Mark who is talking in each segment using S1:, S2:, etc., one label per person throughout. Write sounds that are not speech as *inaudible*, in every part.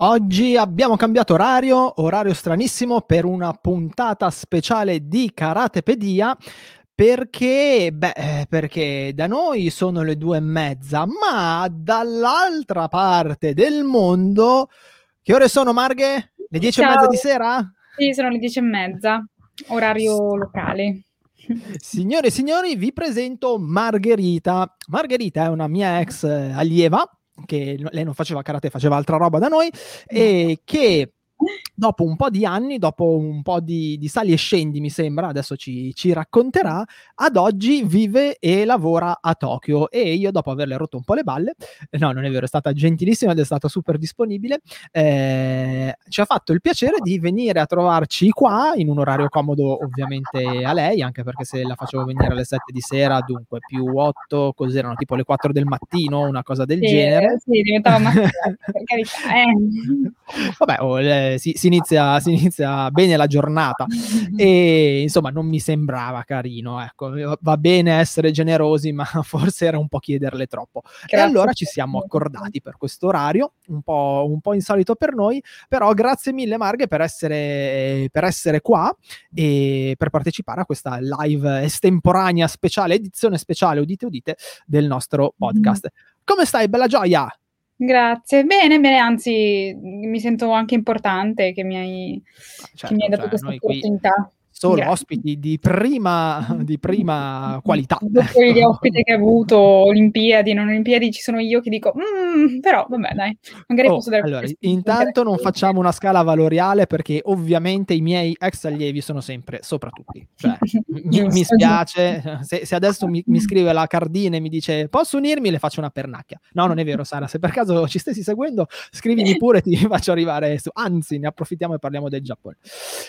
S1: Oggi abbiamo cambiato orario, orario stranissimo per una puntata speciale di Karatepedia perché, beh, eh, perché da noi sono le due e mezza, ma dall'altra parte del mondo, che ore sono Marghe? Le dieci Ciao. e mezza di sera?
S2: Sì, sono le dieci e mezza, orario locale.
S1: Signore e signori, vi presento Margherita. Margherita è una mia ex eh, allieva che lei non faceva karate, faceva altra roba da noi, e che dopo un po' di anni, dopo un po' di, di sali e scendi, mi sembra, adesso ci, ci, racconterà, ad oggi vive e lavora a Tokyo e io dopo averle rotto un po' le balle, no non è vero, è stata gentilissima ed è stata super disponibile, eh, ci ha fatto il piacere di venire a trovarci qua in un orario comodo ovviamente a lei, anche perché se la facevo venire alle 7 di sera, dunque più 8, così erano tipo le 4 del mattino, una cosa del sì, genere.
S2: Sì, diventava *laughs* mattina, per carità. Eh.
S1: Vabbè, oh, le, si, si, inizia, si, inizia, bene la giornata *laughs* e insomma non mi sembrava carino, ecco, va bene essere generosi ma *laughs* forse era un po' chiederle troppo. Grazie. E allora ci siamo accordati per questo orario, un po', un po', insolito per noi, però grazie mille Marghe per essere, per essere qua e per partecipare a questa live estemporanea speciale, edizione speciale, udite udite, del nostro podcast. Come stai, bella gioia?
S2: Grazie. Bene, bene, anzi, mi sento anche importante che mi hai, certo, che mi hai dato cioè, questa opportunità. Qui
S1: solo Grazie. ospiti di prima, di prima qualità.
S2: Dopo *laughs* gli ospiti che ho avuto, Olimpiadi, non Olimpiadi, ci sono io che dico, mm, però vabbè dai, magari
S1: oh,
S2: posso dare...
S1: Allora, intanto non facciamo una scala valoriale perché ovviamente i miei ex allievi sono sempre sopra tutti. Cioè, *laughs* mi, mi, spiace, se, se adesso mi, mi, scrive la cardina e mi dice posso unirmi, le faccio una pernacchia. No, non è vero Sara, se per caso ci stessi seguendo, scrivimi pure, ti *laughs* faccio arrivare su. Anzi, ne approfittiamo e parliamo del Giappone.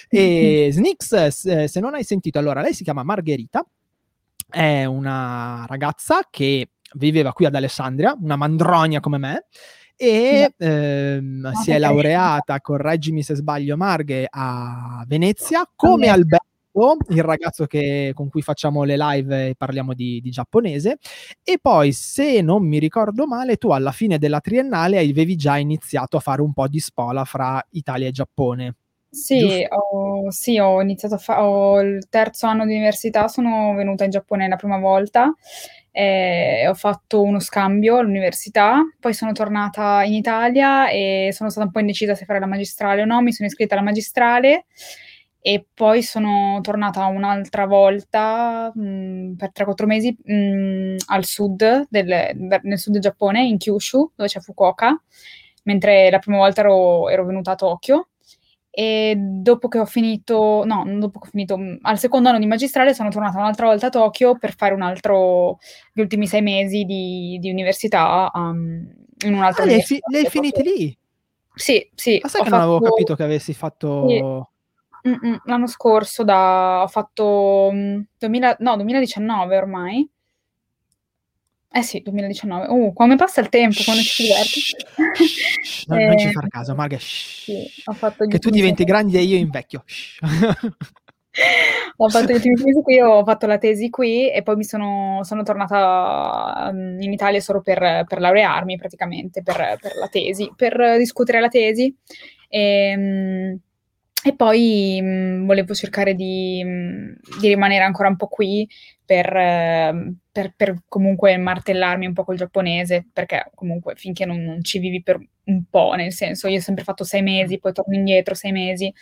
S1: E Snix eh, se non hai sentito, allora lei si chiama Margherita, è una ragazza che viveva qui ad Alessandria, una mandronia come me, e ehm, si è laureata, correggimi se sbaglio Marghe, a Venezia, come Alberto il ragazzo che, con cui facciamo le live e parliamo di, di, giapponese. E poi, se non mi ricordo male, tu alla fine della triennale avevi già iniziato a fare un po' di spola fra Italia e Giappone.
S2: Sì ho, sì, ho iniziato a fare, ho il terzo anno di università, sono venuta in Giappone la prima volta, e ho fatto uno scambio all'università, poi sono tornata in Italia e sono stata un po' indecisa se fare la magistrale o no, mi sono iscritta alla magistrale e poi sono tornata un'altra volta mh, mm, per 3-4 mesi mh, mm, al sud, del, nel sud del Giappone, in Kyushu, dove c'è Fukuoka, mentre la prima volta ero, ero venuta a Tokyo e dopo che ho finito, no, dopo che ho finito, mm, al secondo anno di magistrale sono tornata un'altra volta a Tokyo per fare un altro, gli ultimi sei mesi di, di università um, in un altro
S1: ah, le, fi- le hai finite lì?
S2: Sì, sì.
S1: Ma sai che fatto... non avevo capito che avessi fatto...
S2: Sì. l'anno scorso da, ho fatto 2000, mm, no, 2019 ormai eh sì, 2019. Uh, come passa il tempo, quando ci si diverte. *laughs*
S1: non, eh, non, ci far caso, Marga. Sì, che tu diventi grande e io invecchio. *laughs*
S2: ho fatto gli ultimi mesi qui, ho fatto la tesi qui e poi mi sono, sono tornata mm, in Italia solo per, per laurearmi praticamente, per, per, la tesi, per discutere la tesi. E, ehm, e poi mh, mhmm, volevo cercare di, mh, mhmm, di, rimanere ancora un po' qui per, eh, per, per, comunque martellarmi un po' col giapponese, perché comunque finché non, non, ci vivi per un po', nel senso io ho sempre fatto sei mesi, poi torno indietro sei mesi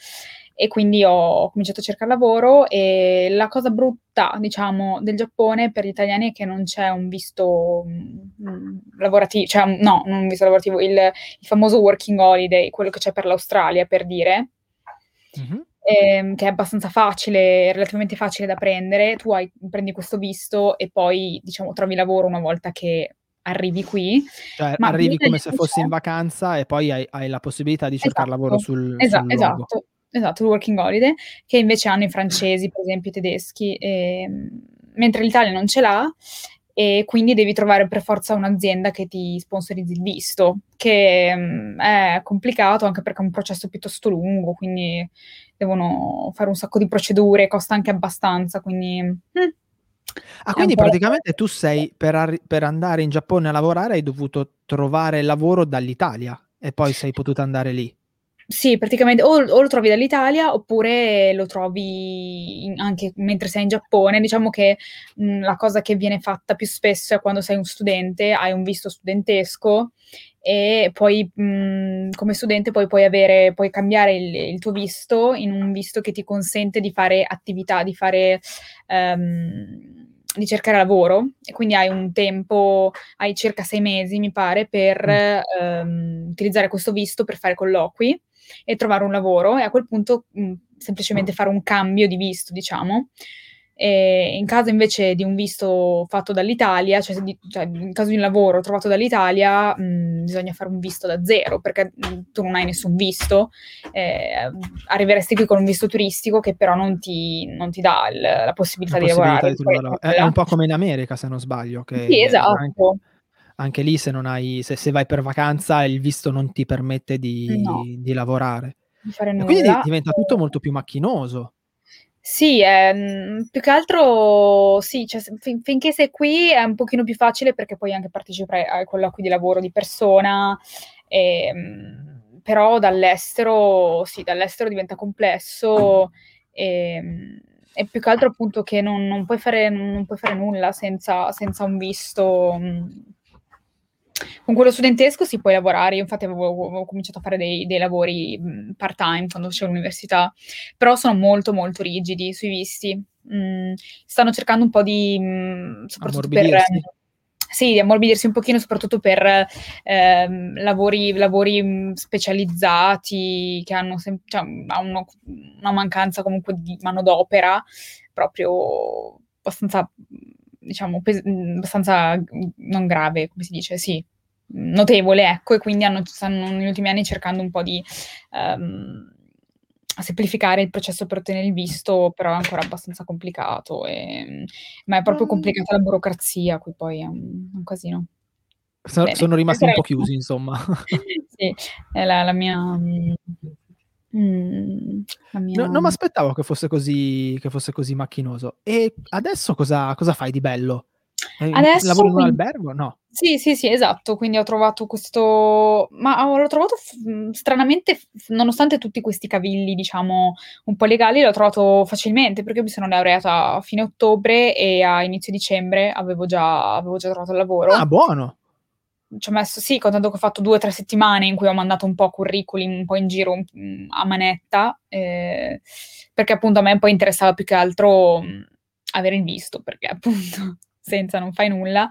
S2: e quindi ho cominciato a cercare lavoro e la cosa brutta, diciamo, del Giappone per gli italiani è che non c'è un visto mh, mhmm, lavorativo, cioè no, non un visto lavorativo, il, il famoso working holiday, quello che c'è per l'Australia, per dire mm-hmm. Ehm, che è abbastanza facile, relativamente facile da prendere. Tu hai, prendi questo visto e poi diciamo trovi lavoro una volta che arrivi qui.
S1: Cioè, Ma arrivi come se fossi in vacanza e poi hai, hai la possibilità di cercare esatto. lavoro sul,
S2: Esa-
S1: sul
S2: esatto. Esatto, il working holiday, che invece hanno i francesi, per esempio i tedeschi, e, ehm, mentre l'Italia non ce l'ha, e quindi devi trovare per forza un'azienda che ti sponsorizzi il visto, che mh, mm, è complicato anche perché è un processo piuttosto lungo, quindi devono fare un sacco di procedure, costa anche abbastanza, quindi... Mh.
S1: Mm, ah, quindi praticamente tu sei per, ar- per, andare in Giappone a lavorare hai dovuto trovare lavoro dall'Italia? E poi sei potuta andare lì.
S2: Sì, praticamente o, o lo trovi dall'Italia oppure lo trovi in, anche mentre sei in Giappone. Diciamo che mh, la cosa che viene fatta più spesso è quando sei un studente, hai un visto studentesco e poi mh, come studente poi puoi, avere, puoi cambiare il, il, tuo visto in un visto che ti consente di fare attività, di fare... Um, di cercare lavoro e quindi hai un tempo, hai circa sei mesi, mi pare, per mm. um, utilizzare questo visto per fare colloqui e trovare un lavoro e a quel punto mh, semplicemente fare un cambio di visto, diciamo. E in caso invece di un visto fatto dall'Italia, cioè, di, cioè in caso di un lavoro trovato dall'Italia, mh, bisogna fare un visto da zero perché mh, tu non hai nessun visto, eh, arriveresti qui con un visto turistico che però non ti, non ti dà il, la possibilità, la di, lavorare. Di.
S1: È, è, un po' come in America, se non sbaglio. Che
S2: sì, esatto. Anche,
S1: anche lì se, non hai, se, se, vai per vacanza il visto non ti permette di, no. di lavorare. Di quindi diventa tutto molto più macchinoso.
S2: Sì, ehm, più che altro sì, cioè, fin- finché sei qui è un pochino più facile perché puoi anche partecipare ai colloqui di lavoro di persona, ehm, però dall'estero, sì, dall'estero diventa complesso e, ehm, e più che altro appunto che non, non, puoi, fare, non puoi, fare, nulla senza, senza un visto con quello studentesco si può lavorare, io infatti avevo, avevo cominciato a fare dei, dei lavori part time quando facevo l'università, però sono molto molto rigidi sui visti. Mm, stanno cercando un po' di... Mh, soprattutto per... Sì, di ammorbidirsi un pochino, soprattutto per ehm, lavori, lavori specializzati che hanno, sem- cioè, hanno una mancanza comunque di manodopera proprio abbastanza diciamo, pes- abbastanza non grave, come si dice, sì, notevole, ecco, e quindi hanno, stanno negli ultimi anni cercando un po' di um, semplificare il processo per ottenere il visto, però è ancora abbastanza complicato, e, ma è proprio mm. complicata la burocrazia, qui poi è un, un casino.
S1: Bene, sono rimasti un po' chiusi, insomma. *laughs*
S2: sì, è la, la mia...
S1: Mm, mia... No, non mi aspettavo che fosse, così, che fosse così macchinoso. E adesso cosa, cosa fai di bello?
S2: Adesso
S1: lavori in un albergo? No.
S2: Sì, sì, sì, esatto. Quindi ho trovato questo, ma l'ho trovato f- stranamente, nonostante tutti questi cavilli, diciamo, un po' legali, l'ho trovato facilmente perché mi sono laureata a fine ottobre e a inizio dicembre avevo già, avevo già trovato il lavoro.
S1: Ah, buono
S2: ci ho messo, sì, contando che ho fatto due o tre settimane in cui ho mandato un po' curriculum, un po' in giro um, a manetta, eh, perché appunto a me poi interessava più che altro um, avere il visto, perché *laughs* appunto senza non fai nulla.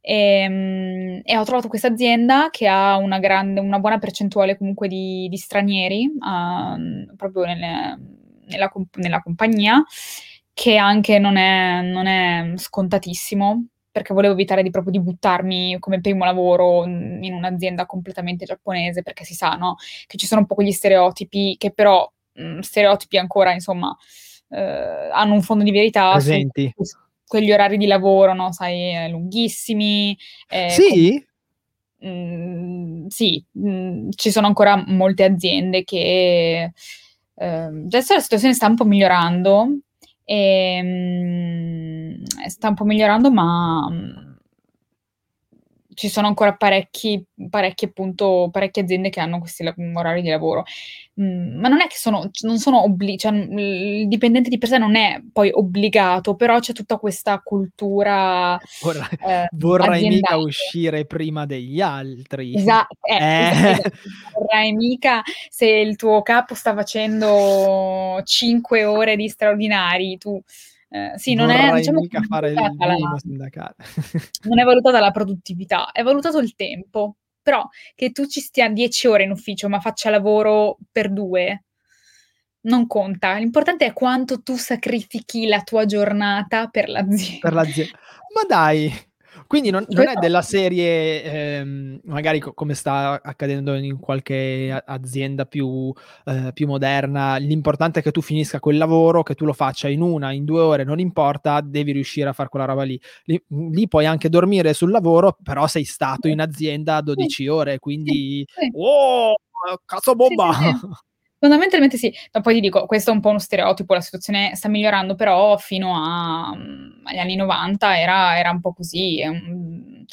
S2: E, um, e ho trovato questa azienda che ha una, grande, una buona percentuale comunque di, di stranieri, uh, proprio nelle, nella, nella, compagnia, che anche non è, non è scontatissimo perché volevo evitare di proprio di buttarmi come primo lavoro in un'azienda completamente giapponese, perché si sa, no? Che ci sono un po' quegli stereotipi che però mh, stereotipi ancora, insomma, eh, hanno un fondo di verità
S1: presenti.
S2: Su, quegli orari di lavoro, no? Sai, eh, lunghissimi.
S1: Eh, sì?
S2: Com- mh, sì, mh, ci sono ancora molte aziende che eh, adesso la situazione sta un po' migliorando, e, mh, sta un po' migliorando, ma mh, ci sono ancora parecchi, parecchi appunto, parecchie aziende che hanno questi orari di lavoro. Mm, ma non è che sono, non sono obbligati, cioè, il dipendente di per sé non è poi obbligato, però c'è tutta questa cultura.
S1: Vorrei, eh, vorrei mica uscire prima degli altri.
S2: Esatto, eh, eh. Esatto. vorrei mica se il tuo capo sta facendo 5 ore di straordinari, tu. Eh, sì, non è, diciamo,
S1: mica fare il la, *laughs*
S2: non è valutata la produttività, è valutato il tempo però che tu ci stia 10 ore in ufficio ma faccia lavoro per due non conta. L'importante è quanto tu sacrifichi la tua giornata per l'azienda.
S1: Per l'azienda. Ma dai, quindi non, non è della serie, ehm, magari co- come sta accadendo in qualche azienda più, eh, più, moderna, l'importante è che tu finisca quel lavoro, che tu lo faccia in una, in due ore, non importa, devi riuscire a fare quella roba lì. Lì, lì puoi anche dormire sul lavoro, però sei stato in azienda 12 ore, quindi... Sì, sì. Oh, cazzo bomba! Sì, *laughs*
S2: Fondamentalmente sì, ma poi ti dico, questo è un po' uno stereotipo, la situazione sta migliorando, però fino a, um, agli anni 90 era, era, un po' così. Um,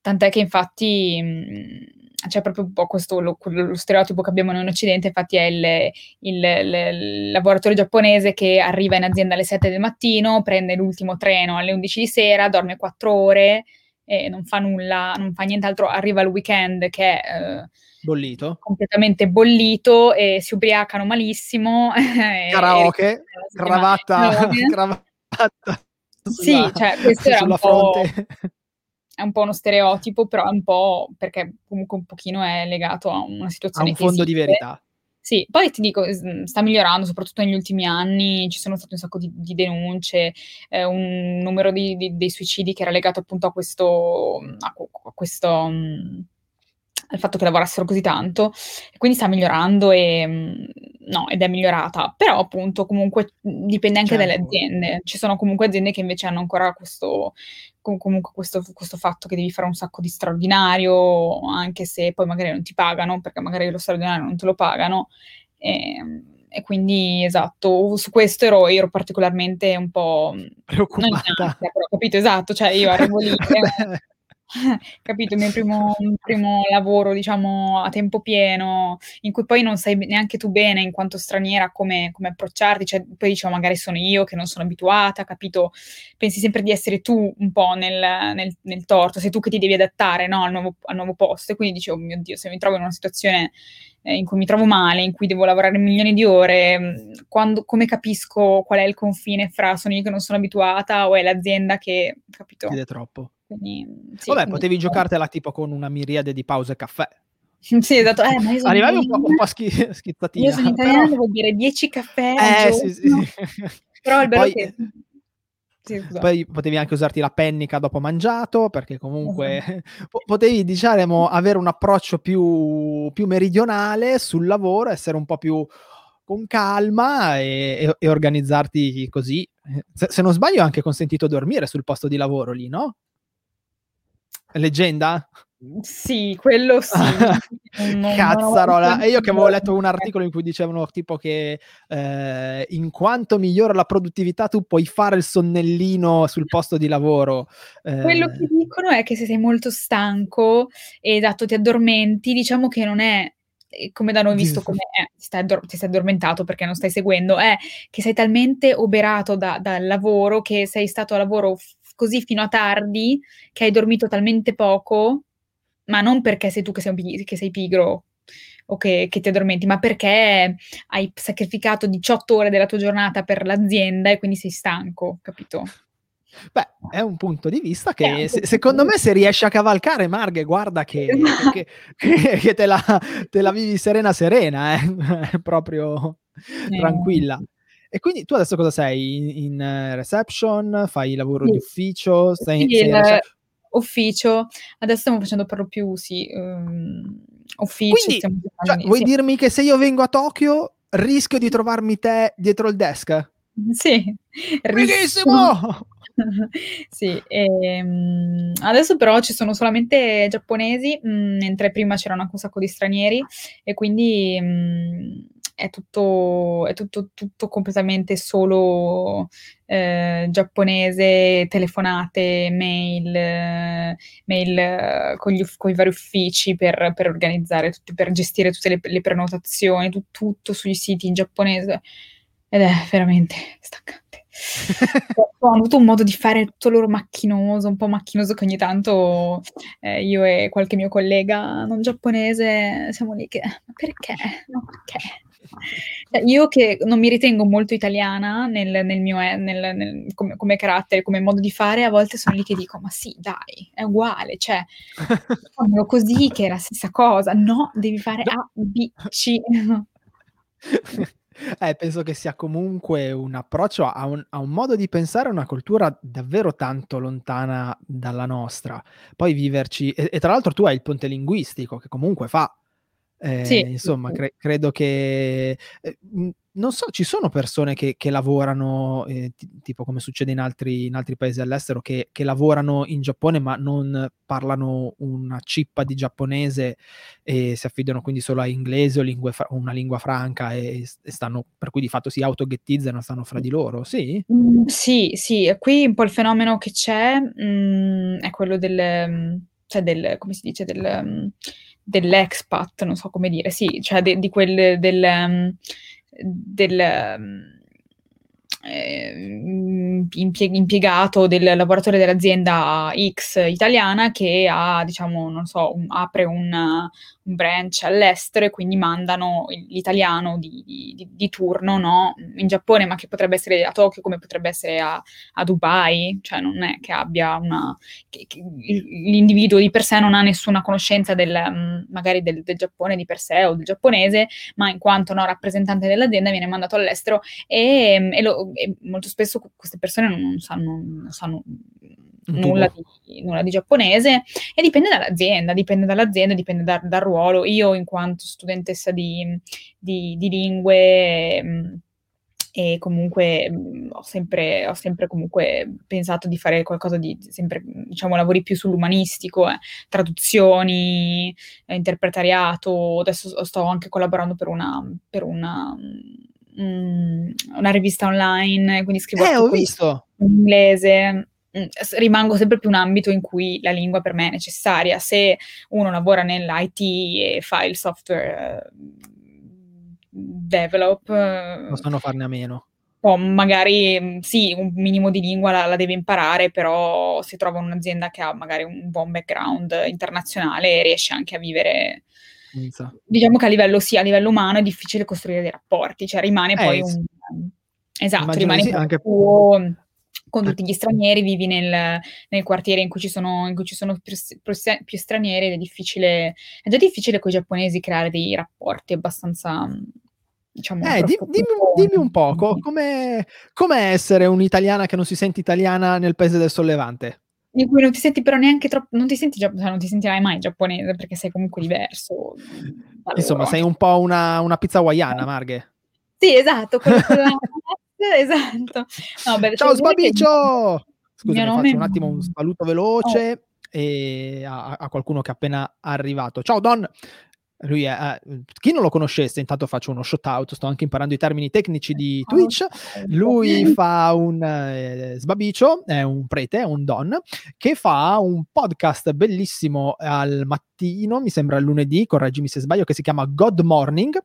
S2: tant'è che infatti um, c'è proprio un po' questo lo, lo, stereotipo che abbiamo noi in Occidente, infatti è il, il, il, lavoratore giapponese che arriva in azienda alle 7 del mattino, prende l'ultimo treno alle 11 di sera, dorme 4 ore e non fa nulla, non fa nient'altro, arriva il weekend che è eh,
S1: bollito.
S2: completamente bollito e si ubriacano malissimo. *laughs*
S1: Karaoke, cravatta, *laughs* cravatta.
S2: Sì, cioè questo era un po' è un po' uno stereotipo, però è un po' perché comunque un pochino è legato a una situazione.
S1: A un fondo di verità.
S2: Sì, poi ti dico, sta migliorando, soprattutto negli ultimi anni, ci sono state un sacco di, di denunce, eh, un numero di, di, dei suicidi che era legato appunto a questo, a, questo um, al fatto che lavorassero così tanto, e quindi sta migliorando e, mm, no, ed è migliorata, però appunto comunque dipende anche certo. dalle aziende, ci sono comunque aziende che invece hanno ancora questo, comunque questo, questo, fatto che devi fare un sacco di straordinario, anche se poi magari non ti pagano, perché magari lo straordinario non te lo pagano, e, e quindi esatto, su questo ero, ero particolarmente un po'
S1: preoccupata.
S2: Ansia, però, capito, esatto, cioè io arrivo lì... *laughs* *laughs* capito, il mio primo, primo, lavoro, diciamo, a tempo pieno, in cui poi non sai neanche tu bene, in quanto straniera, come, come approcciarti, cioè, poi dicevo, magari sono io che non sono abituata, capito? Pensi sempre di essere tu un po' nel, nel, nel torto, sei tu che ti devi adattare, no, al, nuovo, al nuovo posto, e quindi dicevo, oh mio Dio, se mi trovo in una situazione eh, in cui mi trovo male, in cui devo lavorare milioni di ore, mm, quando, come capisco qual è il confine fra sono io che non sono abituata o è l'azienda che, capito?
S1: Chiede troppo.
S2: Quindi,
S1: sì, Vabbè, potevi quindi... giocartela tipo con una miriade di pause caffè.
S2: Sì, esatto. Eh, ma
S1: Arrivavi un po', un po schi- *laughs* schizzatina.
S2: Io sono italiana, *laughs* però... vuol dire 10 caffè eh, sì, sì. Però il bello Poi... che... *laughs*
S1: Sì, Poi potevi anche usarti la pennica dopo mangiato, perché comunque uh-huh. potevi, diciamo, avere un approccio più, più, meridionale sul lavoro, essere un po' più con calma e, e, e organizzarti così. Se, se, non sbaglio, è anche consentito dormire sul posto di lavoro lì, no? Leggenda?
S2: Sì, quello sì. *laughs*
S1: Cazzarola. E io che avevo letto un articolo in cui dicevano tipo che eh, in quanto migliora la produttività tu puoi fare il sonnellino sul posto di lavoro.
S2: Eh... Quello che dicono è che se sei molto stanco e dato ti addormenti, diciamo che non è come da noi visto come eh, ti, stai addor- ti, stai addormentato perché non stai seguendo, è che sei talmente oberato da, dal lavoro che sei stato a lavoro così fino a tardi che hai dormito talmente poco, ma non perché sei tu che sei, pig- che sei pigro o che, che, ti addormenti, ma perché hai sacrificato 18 ore della tua giornata per l'azienda e quindi sei stanco, capito?
S1: Beh, è un punto di vista che se, secondo me se riesci a cavalcare Marghe, guarda che, *laughs* che, che, che te, la, te, la, vivi serena serena, eh? *laughs* proprio eh. tranquilla. E quindi tu adesso cosa sei? In, in uh, reception? Fai lavoro sì. di ufficio? Stai,
S2: sì, sei ufficio. Adesso stiamo facendo per lo più, sì, um, ufficio.
S1: Quindi, cioè, vuoi sì. dirmi che se io vengo a Tokyo rischio di trovarmi te dietro il desk?
S2: Sì.
S1: Bellissimo! *laughs*
S2: sì, ehm, adesso però ci sono solamente giapponesi, mh, mm, mentre prima c'erano anche un sacco di stranieri e quindi mh, mm, è tutto, è tutto, tutto completamente solo eh, giapponese, telefonate, mail, eh, mail eh, con, gli, con, i vari uffici per, per organizzare, tutti, per gestire tutte le, le prenotazioni, tu, tutto sui siti in giapponese ed è veramente staccante. *laughs* ho avuto un modo di fare tutto loro macchinoso, un po' macchinoso che ogni tanto eh, io e qualche mio collega non giapponese siamo lì che ma perché? Ma perché? Cioè, io che non mi ritengo molto italiana nel, nel mio, nel, nel, come, come, carattere, come modo di fare, a volte sono lì che dico, ma sì, dai, è uguale, cioè, *laughs* fammelo così che è la stessa cosa. No, devi fare A, B, C. *laughs*
S1: Eh, penso che sia comunque un approccio a un, a un modo di pensare, a una cultura davvero tanto lontana dalla nostra. Poi viverci, e, e tra l'altro tu hai il ponte linguistico che comunque fa eh, sì. Insomma, cre- credo che... Eh, non so, ci sono persone che, che lavorano, eh, t- tipo come succede in altri, in altri paesi all'estero, che, che, lavorano in Giappone ma non parlano una cippa di giapponese e si affidano quindi solo a inglese o lingue fra- una lingua franca e, e, stanno, per cui di fatto si autoghettizzano, stanno fra di loro, sì?
S2: Mm, sì, sì, qui un po' il fenomeno che c'è mm, è quello del, cioè del, come si dice, del dell'expat, non so come dire, sì, cioè de, di quel del, um, del eh, impiegato del lavoratore dell'azienda X italiana che ha, diciamo, non so, un, apre un branch all'estero e quindi mandano l'italiano di, di, di turno no? in Giappone, ma che potrebbe essere a Tokyo come potrebbe essere a, a Dubai, cioè non è che abbia una... Che, che l'individuo di per sé non ha nessuna conoscenza del, mm, magari del, del, Giappone di per sé o del giapponese, ma in quanto no, rappresentante dell'azienda viene mandato all'estero e, e, lo, e molto spesso queste persone non sanno, non sanno nulla di, nulla di, giapponese e dipende dall'azienda, dipende dall'azienda, dipende da, dal ruolo. Io in quanto studentessa di, di, di lingue mh, mm, e comunque mh, mm, ho, sempre, ho sempre comunque pensato di fare qualcosa di sempre, diciamo, lavori più sull'umanistico, eh, traduzioni, eh, interpretariato. Adesso sto anche collaborando per una, per una, mh, mm, una rivista online, quindi scrivo
S1: eh, ho visto.
S2: in inglese rimango sempre più un ambito in cui la lingua per me è necessaria. Se uno lavora nell'IT e fa il software uh, develop,
S1: possono farne a meno.
S2: O magari mm, sì, un minimo di lingua la, la, deve imparare, però si trova un'azienda che ha magari un buon background internazionale e riesce anche a vivere. Senza. Diciamo che a livello sì, a livello umano è difficile costruire dei rapporti, cioè rimane eh, poi un. Esatto, rimane sì, anche tuo, con tutti gli stranieri, vivi nel, nel quartiere in cui ci sono, in cui ci sono più, più, stranieri ed è difficile, è già difficile con i giapponesi creare dei rapporti abbastanza, diciamo...
S1: Eh, dimmi, dimmi, un poco, com'è, com'è essere un'italiana che non si sente italiana nel paese del sollevante?
S2: in cui non ti senti però neanche troppo, non ti senti, cioè, non ti sentirai mai giapponese perché sei comunque diverso.
S1: Insomma, sei un po' una, una pizza hawaiana, Marghe.
S2: Sì, esatto, quella, *laughs* *laughs* esatto.
S1: No, beh, Ciao Sbabiccio! Scusa, nome... faccio un attimo un saluto veloce oh. a, a, qualcuno che è appena arrivato. Ciao Don! Lui è, eh, chi non lo conoscesse, intanto faccio uno shout out, sto anche imparando i termini tecnici di ah, Twitch. Lui *laughs* fa un eh, sbabicio, è un prete, è un don, che fa un podcast bellissimo al mattino, mi sembra lunedì, correggimi se sbaglio, che si chiama God Morning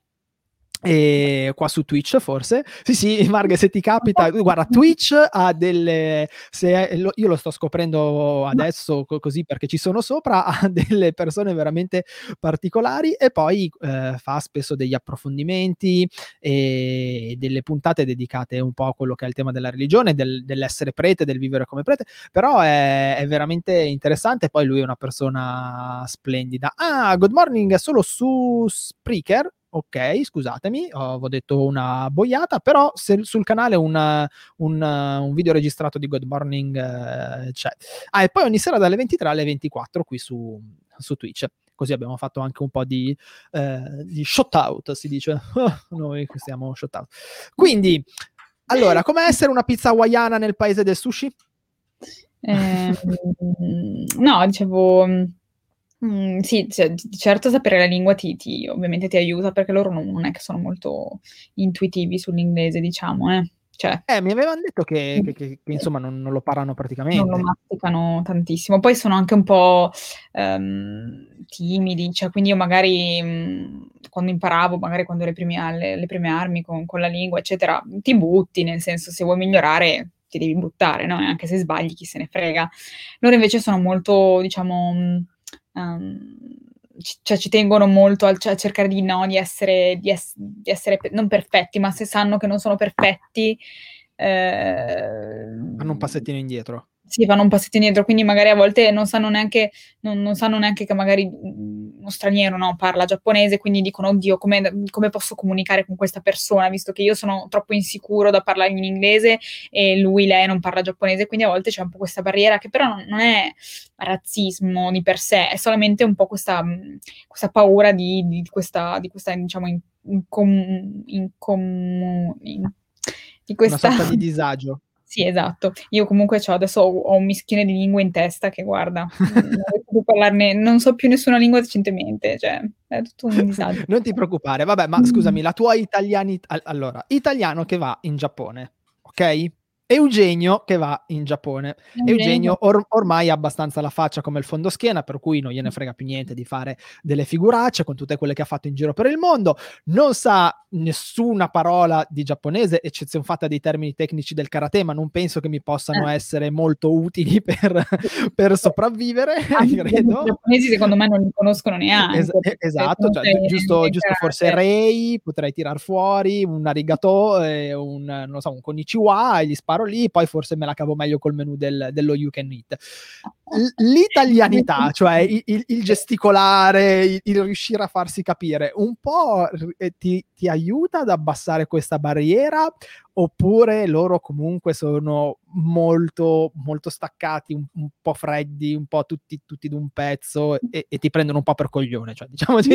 S1: e qua su Twitch forse. Sì sì *laughs* Marga se ti capita guarda Twitch ha delle se lo, io lo sto scoprendo adesso co- così perché ci sono sopra *laughs* ha delle persone veramente particolari e poi eh, fa spesso degli approfondimenti e delle puntate dedicate un po' a quello che è il tema della religione del, dell'essere prete del vivere come prete però è, è veramente interessante. Poi lui è una persona splendida. Ah Good Morning solo su Spreaker ok, scusatemi, ho detto una boiata, però se sul canale una, un, un, video registrato di Good Morning eh, c'è. Ah, e poi ogni sera dalle 23 alle 24 qui su, su Twitch. Così abbiamo fatto anche un po' di, eh, di shot out, si dice. *laughs* Noi siamo shot out. Quindi, allora, come essere una pizza hawaiana nel paese del sushi?
S2: Eh, no, dicevo Mm, sì, cioè, certo sapere la lingua ti, ti, ovviamente ti aiuta perché loro non, non, è che sono molto intuitivi sull'inglese, diciamo, eh. Cioè,
S1: eh, mi avevano detto che, che, che, che insomma non, non, lo parlano praticamente.
S2: Non lo masticano tantissimo. Poi sono anche un po' um, timidi, cioè, quindi io magari mh, mm, quando imparavo, magari quando le prime, le, le prime armi con, con, la lingua, eccetera, ti butti, nel senso se vuoi migliorare ti devi buttare, no? E anche se sbagli chi se ne frega. Loro invece sono molto, diciamo mm, um, cioè ci tengono molto a, a cercare di, no, di, essere, di, es- di, essere, non perfetti, ma se sanno che non sono perfetti...
S1: Eh, Fanno un passettino indietro
S2: sì, fanno un passetto indietro, quindi magari a volte non sanno neanche, non, non sanno neanche che magari uno straniero no, parla giapponese, quindi dicono, oddio, come, come, posso comunicare con questa persona, visto che io sono troppo insicuro da parlare in inglese e lui, lei non parla giapponese, quindi a volte c'è un po' questa barriera che però non, non è razzismo di per sé, è solamente un po' questa, questa paura di, di, questa, di questa, diciamo, in, in, com, in, com, in
S1: di questa... Una sorta di disagio.
S2: Sì, esatto. Io comunque adesso ho, ho, un mischione di lingue in testa che guarda, *laughs* non, parlarne, non so più nessuna lingua decentemente, cioè è tutto un *laughs* disagio.
S1: non ti preoccupare, vabbè, ma scusami, la tua italianità... Allora, italiano che va in Giappone, ok? Eugenio che va in Giappone. Eugenio, Eugenio or- ormai ha abbastanza la faccia come il fondoschiena, per cui non gliene frega più niente di fare delle figuracce con tutte quelle che ha fatto in giro per il mondo. Non sa nessuna parola di giapponese, eccezione fatta dei termini tecnici del karate, ma non penso che mi possano eh. essere molto utili *laughs* per, per sopravvivere. *laughs*
S2: credo. I giapponesi secondo me non li conoscono neanche. Es-
S1: esatto, cioè, giusto, giusto forse Rei, potrei tirar fuori un arigato, eh, un, non so, un konnichiwa e gli sparo sparo lì, poi forse me la cavo meglio col menu del, dello You Can Eat. L'italianità, *laughs* cioè il, il, gesticolare, il, il, riuscire a farsi capire, un po' eh, ti, ti aiuta ad abbassare questa barriera? Oppure loro comunque sono molto, molto staccati, un, un po' freddi, un po' tutti, tutti d'un pezzo e, e, ti prendono un po' per coglione, cioè diciamo *laughs*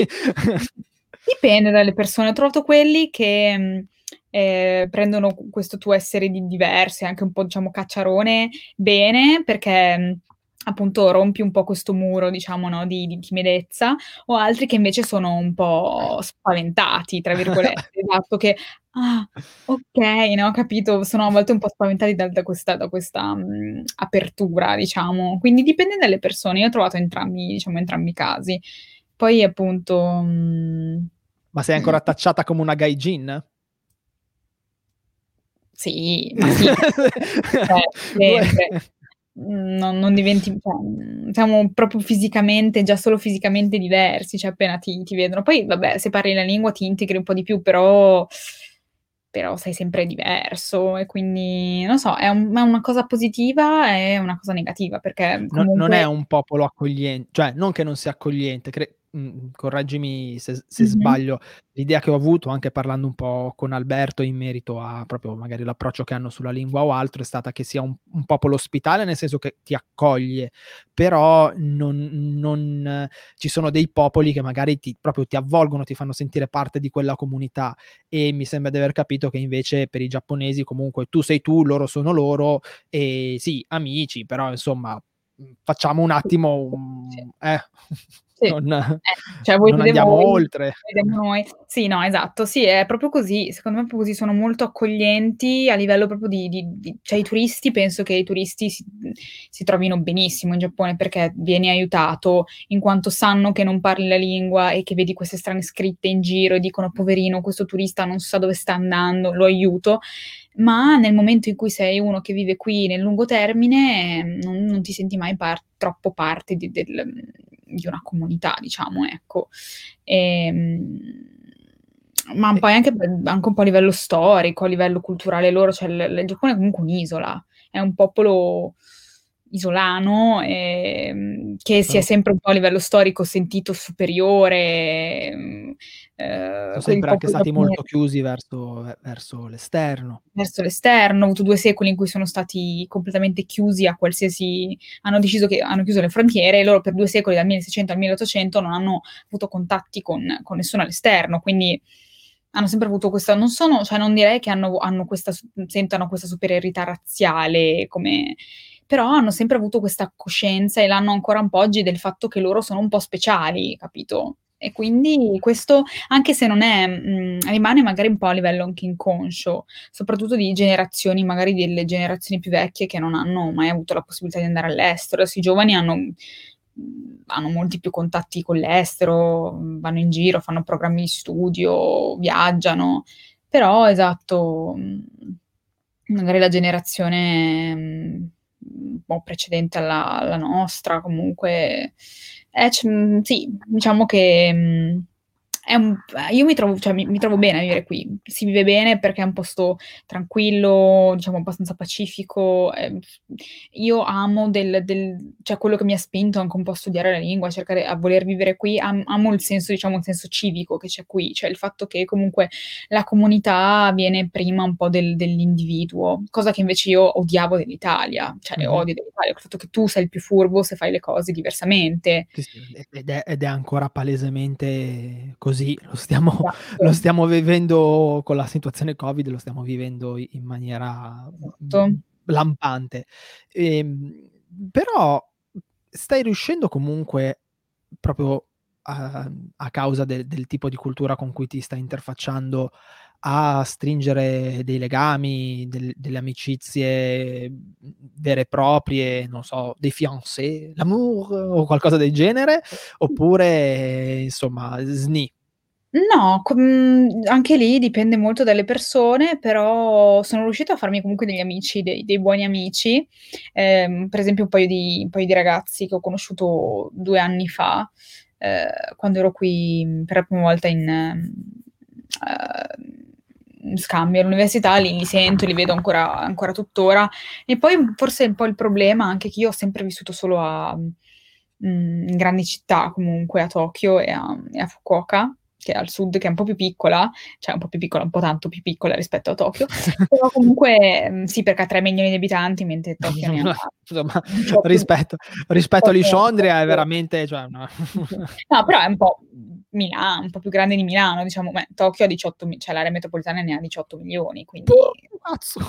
S2: Dipende dalle persone, ho trovato quelli che eh, prendono questo tuo essere di diverso, anche un po' diciamo cacciarone, bene, perché appunto rompi un po' questo muro, diciamo, no, di, di, timidezza, o altri che invece sono un po' spaventati, tra virgolette, *laughs* esatto, che, ah, ok, no, capito, sono a volte un po' spaventati da, da questa, da questa mh, apertura, diciamo, quindi dipende dalle persone, io ho trovato entrambi, diciamo, entrambi i casi. Poi appunto... Mh,
S1: Ma sei ancora tacciata come una gaijin?
S2: Sì, *laughs* ma sì. cioè, non, non, diventi, cioè, siamo proprio fisicamente, già solo fisicamente diversi, cioè appena ti, ti, vedono. Poi, vabbè, se parli la lingua ti integri un po' di più, però, però sei sempre diverso e quindi, non so, è, un, è una cosa positiva e una cosa negativa, perché
S1: comunque... non, non è un popolo accogliente, cioè non che non sia accogliente, cre- Mhmm, correggimi se se
S2: Mh-mh.
S1: sbaglio, l'idea che ho avuto anche parlando un po' con Alberto in merito a proprio magari l'approccio che hanno sulla lingua o altro, è stata che sia un un popolo ospitale, nel senso che ti accoglie, però non non ci sono dei popoli che magari ti proprio ti avvolgono, ti fanno sentire parte di quella comunità e mi sembra di aver capito che invece per i giapponesi comunque tu sei tu, loro sono loro e sì, amici, però insomma, mhmm, facciamo un attimo un eh.
S2: Sì.
S1: Non, eh, cioè voi non andiamo voi, oltre.
S2: Noi. Sì, no, esatto. Sì, è proprio così. Secondo me proprio così sono molto accoglienti a livello proprio di, di, di cioè i turisti, penso che i turisti si, si, trovino benissimo in Giappone perché vieni aiutato in quanto sanno che non parli la lingua e che vedi queste strane scritte in giro e dicono poverino, questo turista non sa dove sta andando, lo aiuto ma nel momento in cui sei uno che vive qui nel lungo termine non, non ti senti mai par- troppo parte di, del, di, una comunità, diciamo, ecco. E, ehm, ma poi anche, anche, un po' a livello storico, a livello culturale loro, cioè il, il Giappone è comunque un'isola, è un popolo isolano, eh, che si è sempre un po' a livello storico sentito superiore.
S1: Mm, eh, Sono sempre anche stati molto chiusi verso, verso, l'esterno.
S2: Verso l'esterno, ho avuto due secoli in cui sono stati completamente chiusi a qualsiasi... hanno deciso che hanno chiuso le frontiere e loro per due secoli, dal 1600 al 1800, non hanno avuto contatti con, con nessuno all'esterno, quindi hanno sempre avuto questa, non sono, cioè non direi che hanno, hanno questa, sentano questa superiorità razziale come però hanno sempre avuto questa coscienza e l'hanno ancora un po' oggi del fatto che loro sono un po' speciali, capito? E quindi questo, anche se non è, mh, rimane magari un po' a livello anche inconscio, soprattutto di generazioni, magari delle generazioni più vecchie che non hanno mai avuto la possibilità di andare all'estero. Adesso i giovani hanno, hanno molti più contatti con l'estero, vanno in giro, fanno programmi di studio, viaggiano, però esatto, magari la generazione un po' precedente alla, alla nostra, comunque, eh, c- sì, diciamo che mh, un, io mi trovo, cioè, mi, mi trovo, bene a vivere qui, si vive bene perché è un posto tranquillo, diciamo abbastanza pacifico. Eh, io amo del, del, cioè quello che mi ha spinto anche un po' a studiare la lingua, a cercare a voler vivere qui, am, amo il senso, diciamo, il senso civico che c'è qui, cioè il fatto che comunque la comunità viene prima un po' del, dell'individuo, cosa che invece io odiavo dell'Italia, cioè mm-hmm. odio dell'Italia, il fatto che tu sei il più furbo se fai le cose diversamente.
S1: Sì, sì, ed, è, ed è ancora palesemente così così, lo stiamo, esatto. *laughs* lo stiamo, vivendo con la situazione Covid, lo stiamo vivendo in maniera esatto. lampante. E, ehm, però stai riuscendo comunque proprio a, a causa de, del tipo di cultura con cui ti stai interfacciando a stringere dei legami, del, delle amicizie vere e proprie, non so, dei fiancé, l'amour o qualcosa del genere, oppure insomma, sni.
S2: No, com- anche lì dipende molto dalle persone, però sono riuscita a farmi comunque degli amici, dei, dei buoni amici. Eh, per esempio, un paio, di, un paio, di, ragazzi che ho conosciuto due anni fa, eh, quando ero qui per la prima volta in, uh, scambio all'università, li, li, sento, li vedo ancora, ancora tuttora. E poi forse un po' il problema anche che io ho sempre vissuto solo a, mm, in grandi città, comunque a Tokyo e a, e a Fukuoka che è al sud, che è un po' più piccola, cioè un po' più piccola, un po' tanto più piccola rispetto a Tokyo, *laughs* però comunque mm, sì, perché ha 3 milioni di abitanti, mentre Tokyo ne ha... *laughs*
S1: Insomma, rispetto, rispetto a Lisciondria è veramente... Cioè, no.
S2: no, però è un po' Milano, un po' più grande di Milano, diciamo, Beh, Tokyo ha 18, cioè l'area metropolitana ne ha 18 milioni, quindi... Oh, cazzo!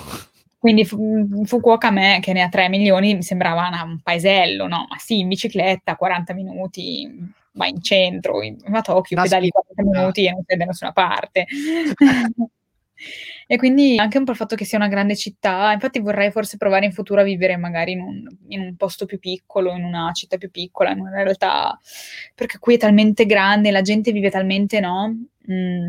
S2: Quindi Fukuoka a me, che ne ha 3 milioni, mi sembrava una, un paesello, no? Ma sì, in bicicletta, 40 minuti, vai in centro, in, a Tokyo, La pedali 40 minuti e non sei da nessuna parte. *laughs* e quindi anche un po' il fatto che sia una grande città, infatti vorrei forse provare in futuro a vivere magari in un, in un posto più piccolo, in una città più piccola, in una realtà, perché qui è talmente grande, la gente vive talmente, no? Mm,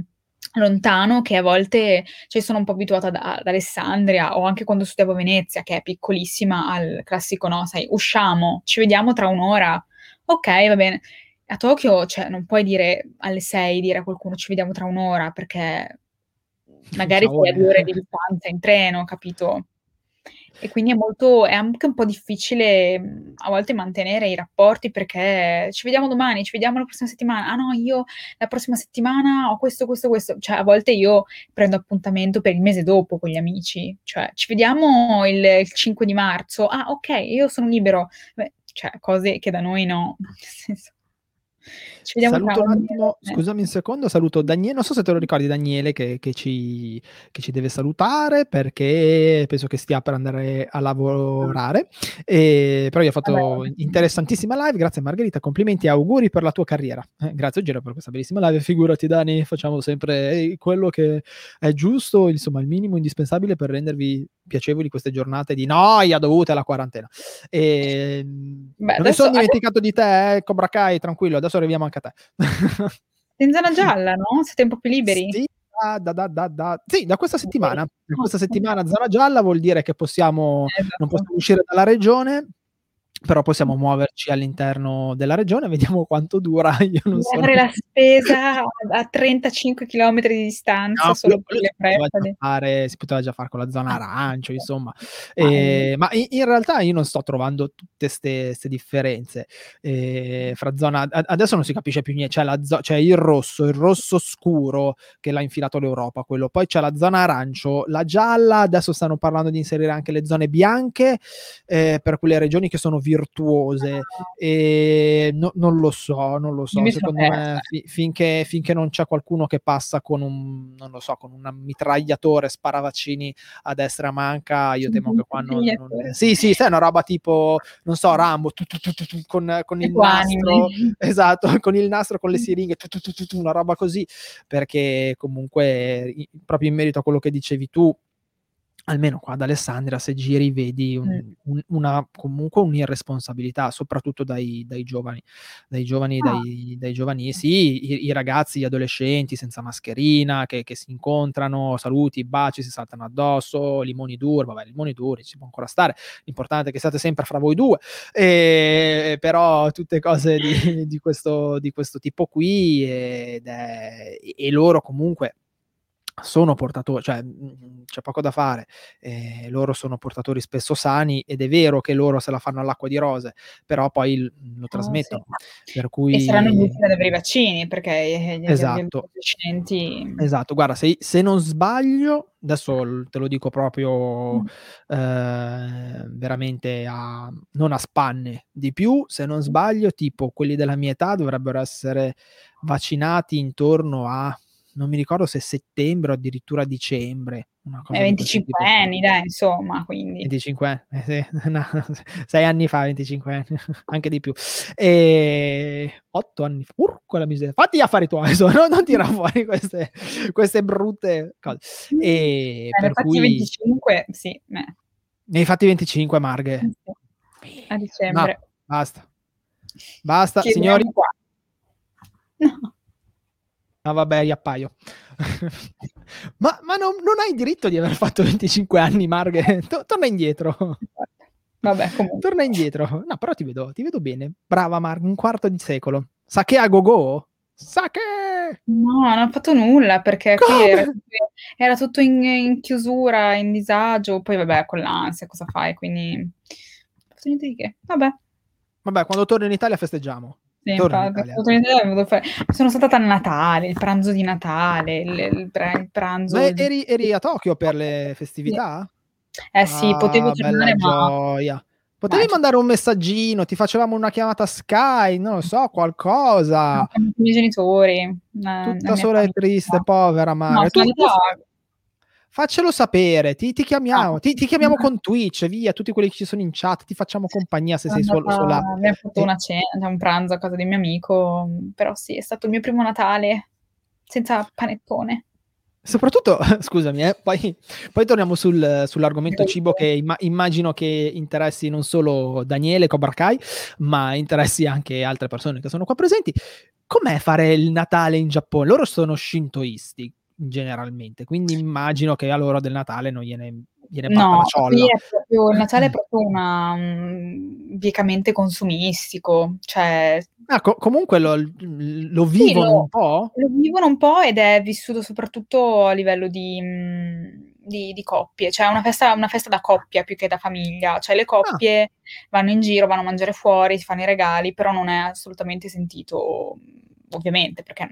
S2: lontano che a volte cioè sono un po' abituata da, ad Alessandria o anche quando studiavo a Venezia che è piccolissima al classico no sai usciamo ci vediamo tra un'ora ok va bene a Tokyo, cioè, non puoi dire alle 6, dire a qualcuno ci vediamo tra un'ora, perché magari sei a due ore di distanza in treno, capito? E quindi è molto, è anche un po' difficile a volte mantenere i rapporti perché ci vediamo domani, ci vediamo la prossima settimana. Ah no, io la prossima settimana ho questo, questo, questo. Cioè, a volte io prendo appuntamento per il mese dopo con gli amici. Cioè, ci vediamo il, il 5 di marzo. Ah, ok, io sono libero. Beh, cioè, cose che da noi no. *laughs* Nel senso
S1: ci vediamo saluto un attimo, scusami un secondo, saluto Daniele, non so se te lo ricordi Daniele che, che, ci, che, ci, deve salutare perché penso che stia per andare a lavorare, e, però io ho fatto allora. interessantissima live, grazie Margherita, complimenti e auguri per la tua carriera, eh, grazie Giro per questa bellissima live, figurati Dani, facciamo sempre quello che è giusto, insomma il minimo indispensabile per rendervi piacevoli queste giornate di noia dovute alla quarantena. E, Beh, non mi sono dimenticato adesso... di te, eh, Cobra Kai, tranquillo, adesso arriviamo anche a te. *laughs*
S2: in zona gialla, no? Siete un po' più liberi?
S1: Sì, da, da, da, da, sì, da questa settimana. Da questa *laughs* settimana zona gialla vuol dire che possiamo, esatto. non possiamo uscire dalla regione, però possiamo muoverci all'interno della regione, vediamo quanto dura. *laughs* Io non so.
S2: Fare la spesa a 35 km di distanza no, solo per le
S1: prestade. Si poteva già fare con la zona ah, arancio, insomma. Eh, ma in, in, realtà io non sto trovando tutte queste differenze. Eh, fra zona, adesso non si capisce più niente, c'è, zo- c'è, il rosso, il rosso scuro che l'ha infilato l'Europa, quello. poi c'è la zona arancio, la gialla, adesso stanno parlando di inserire anche le zone bianche eh, per quelle regioni che sono virtuose virtuose e no, non lo so, non lo so. Secondo me fi- finché, finché, non c'è qualcuno che passa con un, non lo so, con un mitragliatore, sparavaccini a destra manca, io temo che qua non... non... Sì, sì, sai, una roba tipo, non so, Rambo, tu, tu, tu, con, con il nastro, *laughs* esatto, con il nastro, con le siringhe, una roba così, perché comunque proprio in merito a quello che dicevi tu, almeno qua ad Alessandria, se giri vedi un, mm. un, una, comunque un'irresponsabilità, soprattutto dai, dai giovani, dai giovani, ah. dai, dai giovani, sì, i, i, ragazzi, gli adolescenti senza mascherina, che, che, si incontrano, saluti, baci, si saltano addosso, limoni duri, vabbè, limoni duri, ci può ancora stare, l'importante è che siate sempre fra voi due, e, però tutte cose di, di, questo, di questo tipo qui ed è, e loro comunque sono portatori, cioè c'è poco da fare, eh, loro sono portatori spesso sani ed è vero che loro se la fanno all'acqua di rose, però poi lo ah, trasmettono. Oh, sì. per cui...
S2: E saranno ad avere i vaccini perché
S1: gli, esatto.
S2: adolescenti...
S1: Esatto, guarda, se, se, non sbaglio, adesso te lo dico proprio mm. eh, veramente a, non a spanne di più, se non sbaglio, tipo quelli della mia età dovrebbero essere vaccinati intorno a non mi ricordo se settembre o addirittura dicembre.
S2: Una cosa eh, 25 anni, dai, insomma, quindi.
S1: 25 anni, eh, sì. *laughs* no, 6 anni fa, 25 anni, *laughs* anche di più. E 8 anni fa, urco la miseria. Fatti gli affari tuoi, *laughs* adesso, no? non tira fuori queste, queste brutte cose. E
S2: eh, per cui... 25, sì. Eh.
S1: Ne hai fatti 25, Marghe?
S2: Sì. A dicembre.
S1: No, basta. Basta, Chiediamo signori. Qua. No. Ah, vabbè, riappaio. *laughs* ma, ma non, non, hai diritto di aver fatto 25 anni, Marghe. *laughs* torna indietro.
S2: Vabbè, comunque.
S1: Torna indietro. No, però ti vedo, ti vedo bene. Brava, Marghe, un quarto di secolo. Sa che a go-go? Sa che...
S2: No, non ho fatto nulla perché era, era, tutto in, in, chiusura, in disagio. Poi, vabbè, con l'ansia cosa fai? Quindi... Non ho fatto niente di che. Vabbè.
S1: Vabbè, quando torno in Italia festeggiamo.
S2: Sì, infatti, sono stata a Natale, il pranzo di Natale, il, il, il pranzo...
S1: Ma eri, eri, a Tokyo per le festività?
S2: Eh sì, ah, potevo tornare, ma...
S1: Potevi mandare un messaggino, ti facevamo una chiamata Sky, non lo so, qualcosa.
S2: I miei genitori.
S1: Tutta sola e triste, povera Mario. No, tu, faccelo sapere, ti, ti chiamiamo, ah. ti, ti, chiamiamo *laughs* con Twitch, via, tutti quelli che ci sono in chat, ti facciamo compagnia se sei solo sola.
S2: Abbiamo fatto una cena, un pranzo a casa di mio amico, però sì, è stato il mio primo Natale senza panettone.
S1: Soprattutto, *laughs* scusami, eh, poi, poi, torniamo sul, sull'argomento cibo che imma- immagino che interessi non solo Daniele Cobra Kai, ma interessi anche altre persone che sono qua presenti. Com'è fare il Natale in Giappone? Loro sono shintoisti generalmente, quindi immagino che a loro del Natale non gliene, gliene
S2: no, la ciolla. Proprio, il Natale è proprio una, um, biecamente consumistico, cioè...
S1: Ah, co- comunque lo, lo vivono sì, lo, un po'?
S2: Lo vivono un po' ed è vissuto soprattutto a livello di... Mh, di, di, coppie, cioè una festa, una festa da coppia più che da famiglia, cioè le coppie ah. vanno in giro, vanno a mangiare fuori, si fanno i regali, però non è assolutamente sentito, ovviamente, perché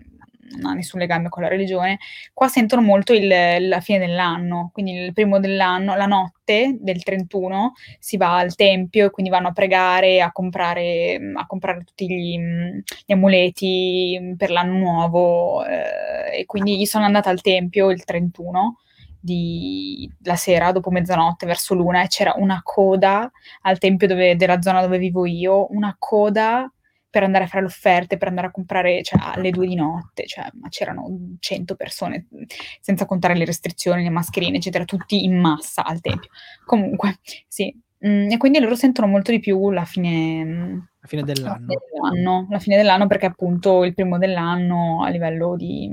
S2: non ha nessun legame con la religione, qua sentono molto il, la fine dell'anno, quindi il primo dell'anno, la notte del 31 si va al tempio e quindi vanno a pregare, a comprare, a comprare tutti gli, gli, amuleti per l'anno nuovo eh, e quindi io sono andata al tempio il 31 di, la sera dopo mezzanotte verso l'una e c'era una coda al tempio dove, della zona dove vivo io, una coda per andare a fare le offerte, per andare a comprare cioè, alle due di notte, cioè, ma c'erano 100 persone, senza contare le restrizioni, le mascherine, eccetera, tutti in massa al tempio. Comunque, sì. Mm, e quindi loro sentono molto di più la fine,
S1: la fine dell'anno.
S2: La fine dell'anno, la fine dell'anno perché appunto il primo dell'anno a livello di,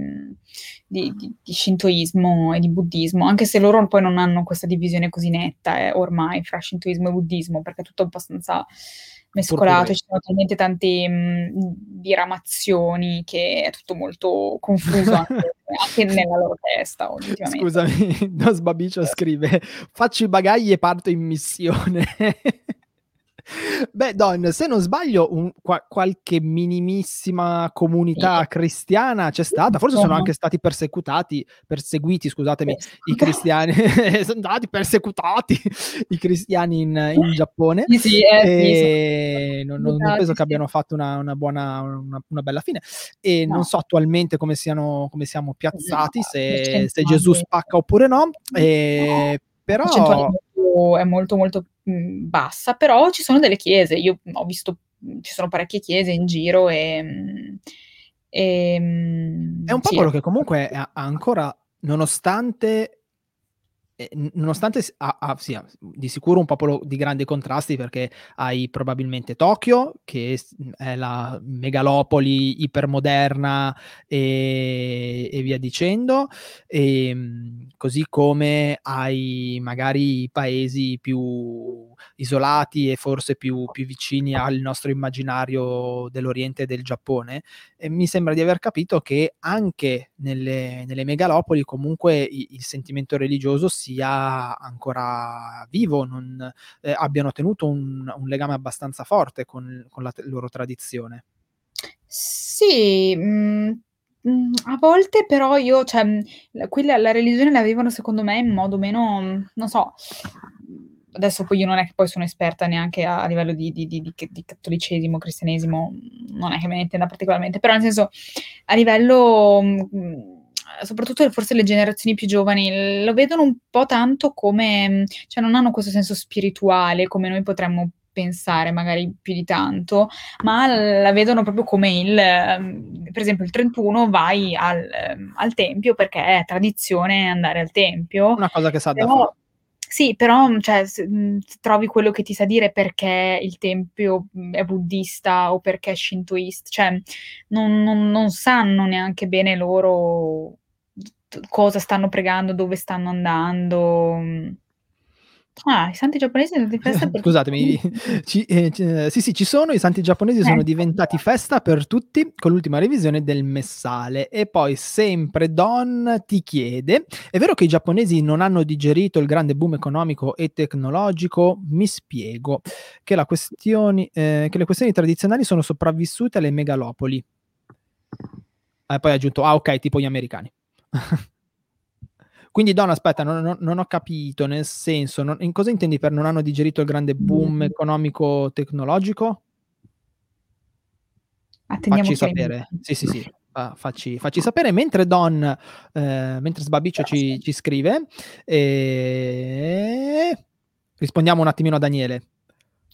S2: di, di, di, shintoismo e di buddismo, anche se loro poi non hanno questa divisione così netta eh, ormai fra shintoismo e buddismo, perché è tutto abbastanza mescolato, ci sono talmente tante mh, diramazioni che è tutto molto confuso *laughs* anche, anche nella loro testa.
S1: Scusami, *laughs* Dos Babicio scrive: Faccio i bagagli e parto in missione. *laughs* Beh, Don, se non sbaglio, un, qua, qualche minimissima comunità cristiana c'è stata, forse sono anche stati persecutati, perseguiti, scusatemi, i cristiani, *laughs* sono stati persecutati i cristiani in, in Giappone.
S2: Sì, sì,
S1: eh, non, non, non, penso che abbiano fatto una, una buona, una, una, bella fine. E no. non so attualmente come, siano, come siamo piazzati, se, se Gesù spacca oppure no. E, però
S2: è molto molto mh, bassa, però ci sono delle chiese, io ho visto, ci sono parecchie chiese in giro e...
S1: e è un popolo sì. che comunque ha ancora, nonostante nonostante ha, ha, sia di sicuro un popolo di grandi contrasti perché hai probabilmente Tokyo che è la megalopoli ipermoderna e, e via dicendo e, così come hai magari i paesi più isolati e forse più, più vicini al nostro immaginario dell'Oriente e del Giappone, e mi sembra di aver capito che anche nelle, nelle megalopoli comunque il, il, sentimento religioso sia ancora vivo, non, eh, abbiano tenuto un, un, legame abbastanza forte con, con la t- loro tradizione.
S2: Sì, mh, mm, a volte però io, cioè, qui la, la religione la vivono secondo me in modo meno, non so, adesso poi io non è che poi sono esperta neanche a, livello di, di, di, di, cattolicesimo, cristianesimo, non è che me ne intenda particolarmente, però nel senso a livello mm, soprattutto forse le generazioni più giovani, lo vedono un po' tanto come cioè non hanno questo senso spirituale come noi potremmo pensare magari più di tanto, ma la vedono proprio come il, ehm, per esempio il 31 vai al, ehm, al tempio perché è tradizione andare al tempio.
S1: Una cosa che sa da fare.
S2: Sì, però cioè, se, trovi quello che ti sa dire perché il tempio è buddista o perché è shintoista, cioè non, non, non sanno neanche bene loro cosa stanno pregando, dove stanno andando. Ah, i santi giapponesi sono di *laughs* festa per
S1: Scusatemi, *laughs* ci, eh, c- sì, sì, ci sono, i santi giapponesi sono
S2: Eh.
S1: diventati festa per tutti con l'ultima revisione del messale. E poi sempre Don ti chiede, è vero che i giapponesi non hanno digerito il grande boom economico e tecnologico? Mi spiego, che, la questioni, eh, che le questioni tradizionali sono sopravvissute alle megalopoli. E poi ha aggiunto, ah ok, tipo gli americani. *laughs* Quindi Don, aspetta, non, non- non ho capito, nel senso, non- in cosa intendi per non hanno digerito il grande boom
S2: Mm.
S1: economico-tecnologico?
S2: Attendiamo
S1: Facci sapere. Sì, sì, sì. Ah, facci, facci sapere mentre Don, eh, mentre Sbabiccio ci, ci scrive, e... rispondiamo un attimino a Daniele.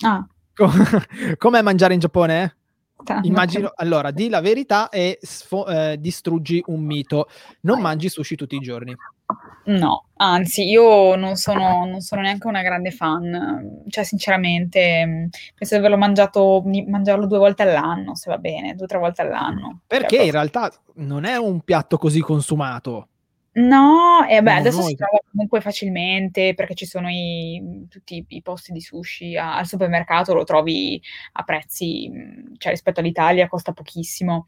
S2: Ah,
S1: Co- *laughs* Com'è mangiare in Giappone?
S2: Tanto.
S1: Immagino, allora, di la verità e sfo- eh, distruggi un mito. Non mangi sushi tutti i giorni.
S2: No, anzi, io non sono, non sono neanche una grande fan, cioè sinceramente mh, penso di averlo mangiato, mangiarlo due volte all'anno, se va bene, due o tre volte all'anno.
S1: Perché
S2: Cioè,
S1: in realtà non è un piatto così consumato.
S2: No, e beh,
S1: Siamo
S2: adesso si trova comunque facilmente perché ci sono i, tutti i posti di sushi a- al supermercato, lo trovi a prezzi, cioè rispetto all'Italia costa pochissimo,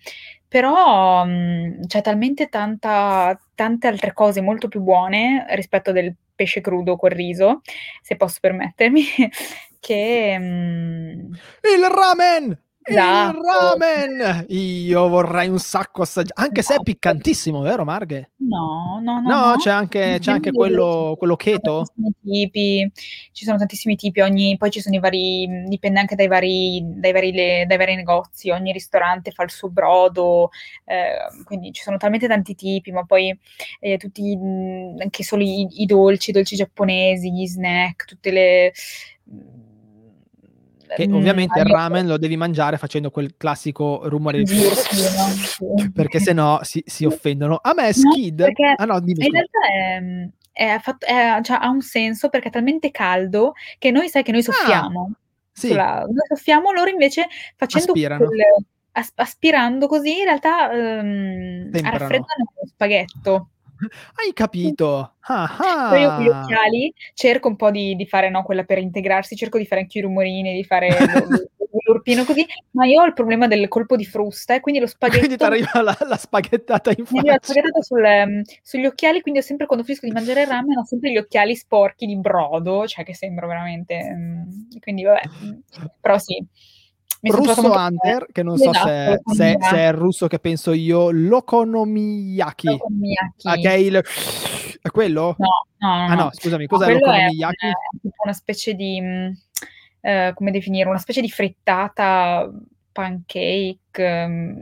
S2: però mh, c'è talmente tanta, tante altre cose molto più buone rispetto del pesce crudo col riso, se posso permettermi, *laughs* che... mh,
S1: Il ramen! Il
S2: Esatto.
S1: ramen! Io vorrei un sacco assaggiare, anche se è
S2: Esatto.
S1: piccantissimo, vero Marghe?
S2: No, no, no,
S1: No,
S2: no.
S1: c'è anche, c'è anche quello, quello keto?
S2: tipi, ci sono tantissimi tipi, ogni, poi ci sono i vari, dipende anche dai vari, dai vari, le- dai vari negozi, ogni ristorante fa il suo brodo, eh, quindi ci sono talmente tanti tipi, ma poi eh, tutti, mh, anche solo i, i dolci, i dolci giapponesi, gli snack, tutte le...
S1: Che
S2: mm,
S1: ovviamente il ramen lo devi mangiare facendo quel classico rumore di...
S2: No? *laughs*
S1: Perché se no si, si offendono. A me
S2: No,
S1: Skid...
S2: perché
S1: Ah no, dimmi
S2: in realtà è, è fatto- è- cioè, ha un senso perché è talmente caldo che noi sai che noi soffiamo.
S1: Ah, Sì,
S2: sulla- noi soffiamo, loro invece facendo
S1: Aspirano.
S2: quel- as- aspirando così in realtà ehm, raffreddano lo spaghetto.
S1: Hai capito. Ah,
S2: io con gli
S1: ah.
S2: occhiali cerco un po' di, di fare no, quella per integrarsi, cerco di fare anche i rumorini, di fare l'urpino così, ma io ho il problema del colpo di frusta e quindi lo spaghetto *laughs*
S1: Quindi ti arriva la, la spaghettata in faccia.
S2: spaghettata sul, ehm, sugli occhiali, quindi ho sempre quando finisco di mangiare il ramen ho sempre gli occhiali sporchi di brodo, cioè che sembro veramente... mm, quindi vabbè, mm, però sì.
S1: Russo Hunter, che non so
S2: esatto,
S1: se, se-
S2: l'okonomiyaki.
S1: se è il russo che penso io, l'okonomiyaki.
S2: L'okonomiyaki.
S1: Ah, che è il... È quello?
S2: No, no, no.
S1: Ah no, scusami, cos'è
S2: quello è
S1: l'okonomiyaki?
S2: un- è tipo una specie di, mh, eh, come definire, una specie di frittata pancake, um,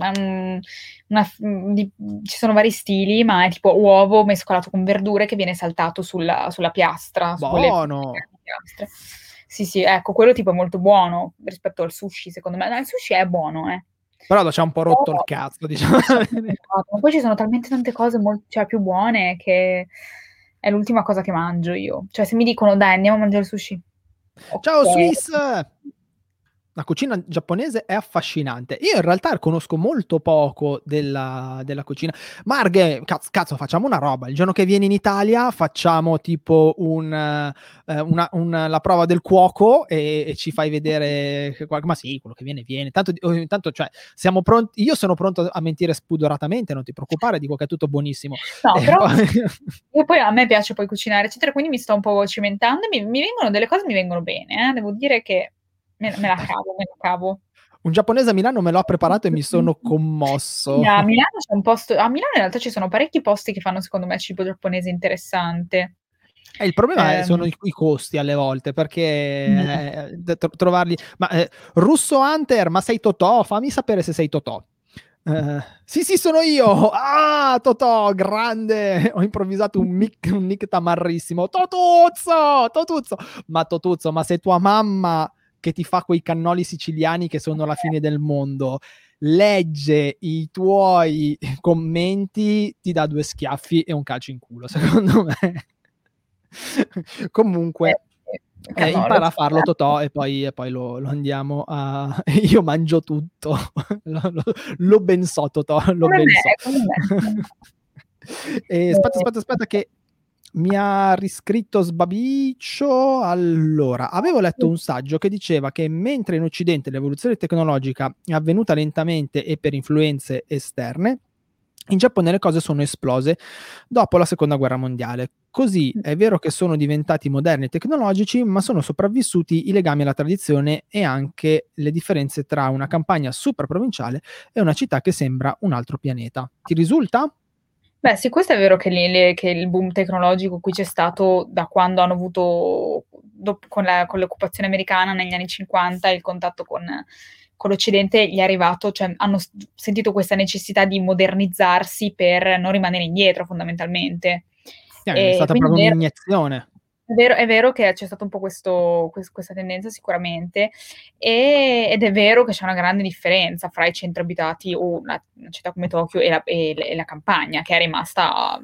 S2: una- mh, di- ci sono vari stili, ma è tipo uovo mescolato con verdure che viene saltato sulla, sulla piastra. su
S1: Buono!
S2: piastre. Sì, sì, ecco, quello tipo è molto buono rispetto al sushi, secondo me. No, il sushi è buono, eh.
S1: Però ci ha un po' rotto il
S2: Però-
S1: cazzo, diciamo. *laughs*
S2: Ma poi ci sono talmente tante cose molto, cioè, più buone che è l'ultima cosa che mangio io. Cioè, se mi dicono dai, andiamo a mangiare il sushi.
S1: Ciao
S2: Ok.
S1: Swiss! La cucina giapponese è affascinante. Io in realtà conosco molto poco della, della cucina. Marghe, cazzo, cazzo, facciamo una roba. Il giorno che vieni in Italia facciamo tipo un, eh, una, un- la prova del cuoco e, e ci fai vedere. qual- Ma sì, quello che viene, viene. Tanto, ogni tanto, cioè, siamo pronti. Io sono pronto a mentire spudoratamente, non ti preoccupare, dico che è tutto buonissimo.
S2: No,
S1: E
S2: però
S1: poi-
S2: io *laughs* poi a me piace poi cucinare, eccetera, quindi mi sto un po' cimentando e mi, mi vengono delle cose mi vengono bene, eh. Devo dire che me, me la cavo, me la cavo.
S1: un giapponese a Milano me l'ho preparato e mi sono *laughs* commosso.
S2: A Milano c'è un posto, a Milano in realtà ci sono parecchi posti che fanno secondo me cibo giapponese interessante.
S1: Eh, il problema
S2: Ehm.
S1: sono i, i costi alle volte, perché
S2: Mm.
S1: eh, tro- trovarli... Ma eh, Russo Hunter, ma sei Totò? Fammi sapere se sei Totò. Uh, sì, sì, sono io. Ah, Totò, grande. *laughs* Ho improvvisato un, mic, un nick tamarrissimo. Totuzzo, Totuzzo. Ma Totuzzo, ma se tua mamma che ti fa quei cannoli siciliani che sono la fine del mondo legge i tuoi commenti, ti dà due schiaffi e un calcio in culo, secondo me. Comunque, eh, eh, impara a farlo Totò e poi, e poi lo, lo, andiamo a... *laughs* Io mangio tutto, *laughs* lo, lo, lo ben so Totò, lo ben so. e, *laughs* aspetta, aspetta, aspetta che mi ha riscritto Sbabiccio. Allora, avevo letto un saggio che diceva che mentre in Occidente l'evoluzione tecnologica è avvenuta lentamente e per influenze esterne, in Giappone le cose sono esplose dopo la seconda guerra mondiale. Così è vero che sono diventati moderni e tecnologici, ma sono sopravvissuti i legami alla tradizione e anche le differenze tra una campagna supraprovinciale e una città che sembra un altro pianeta. Ti risulta?
S2: Beh, sì, questo è vero che, le, che, il boom tecnologico qui c'è stato da quando hanno avuto, dopo, con, la, con, l'occupazione americana negli anni 50, il contatto con, con l'Occidente gli è arrivato, cioè hanno sentito questa necessità di modernizzarsi per non rimanere indietro fondamentalmente.
S1: Yeah, è stata proprio un'iniezione.
S2: È vero, è vero, che c'è stata un po' questo, questa tendenza sicuramente e, ed è vero che c'è una grande differenza fra i centri abitati o una, una città come Tokyo e la, e, la, campagna che è rimasta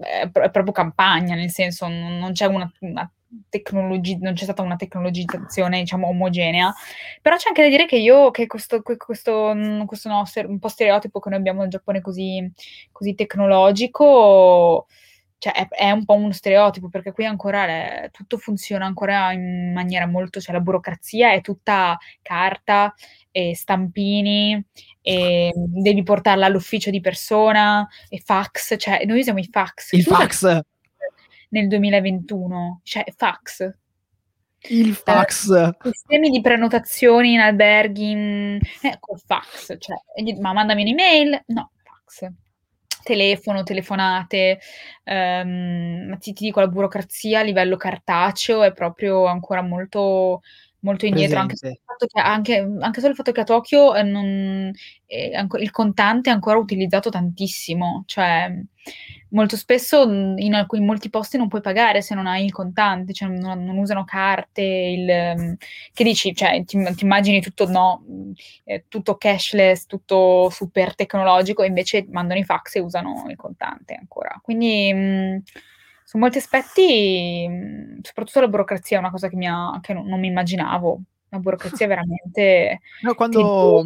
S2: è, è proprio campagna, nel senso non, c'è una, una tecnologia, non c'è stata una tecnologizzazione diciamo omogenea, però c'è anche da dire che io, che questo, questo, questo no, un po' stereotipo che noi abbiamo nel Giappone così, così tecnologico cioè è, è, un po' uno stereotipo perché qui ancora le, tutto funziona ancora in maniera molto, cioè la burocrazia è tutta carta e stampini e devi portarla all'ufficio di persona e fax, cioè noi usiamo i fax.
S1: Il fax?
S2: Nel 2021, cioè fax.
S1: Il fax. Eh,
S2: sistemi di prenotazioni in alberghi, in... eh, col fax, cioè, ma mandami un'email? No, fax telefono, telefonate, ehm, ma ti, ti, dico la burocrazia a livello cartaceo è proprio ancora molto, molto indietro, anche, anche, anche, solo il fatto che a Tokyo eh, non, eh, il contante è ancora utilizzato tantissimo, cioè molto spesso in, alcuni, in molti posti non puoi pagare se non hai il contante, cioè non, non usano carte, il, che dici, cioè ti, ti immagini tutto, no, eh, tutto cashless, tutto super tecnologico, e invece mandano i fax e usano il contante ancora. Quindi mh, su molti aspetti, mh, soprattutto la burocrazia è una cosa che, mi ha, che non, non mi immaginavo. La burocrazia è veramente... *laughs*
S1: No, quando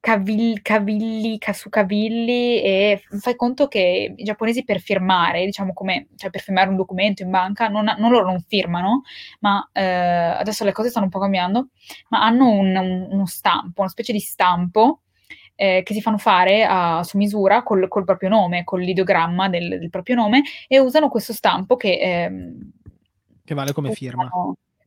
S2: cavilli, cavilli su cavilli e fai conto che i giapponesi per firmare, diciamo come, cioè per firmare un documento in banca, non, non loro non firmano, ma eh, adesso le cose stanno un po' cambiando, ma hanno un, un, uno stampo, una specie di stampo eh, che si fanno fare a, su misura col, col, proprio nome, con l'ideogramma del, del, proprio nome e usano questo stampo che... Eh,
S1: che vale come firma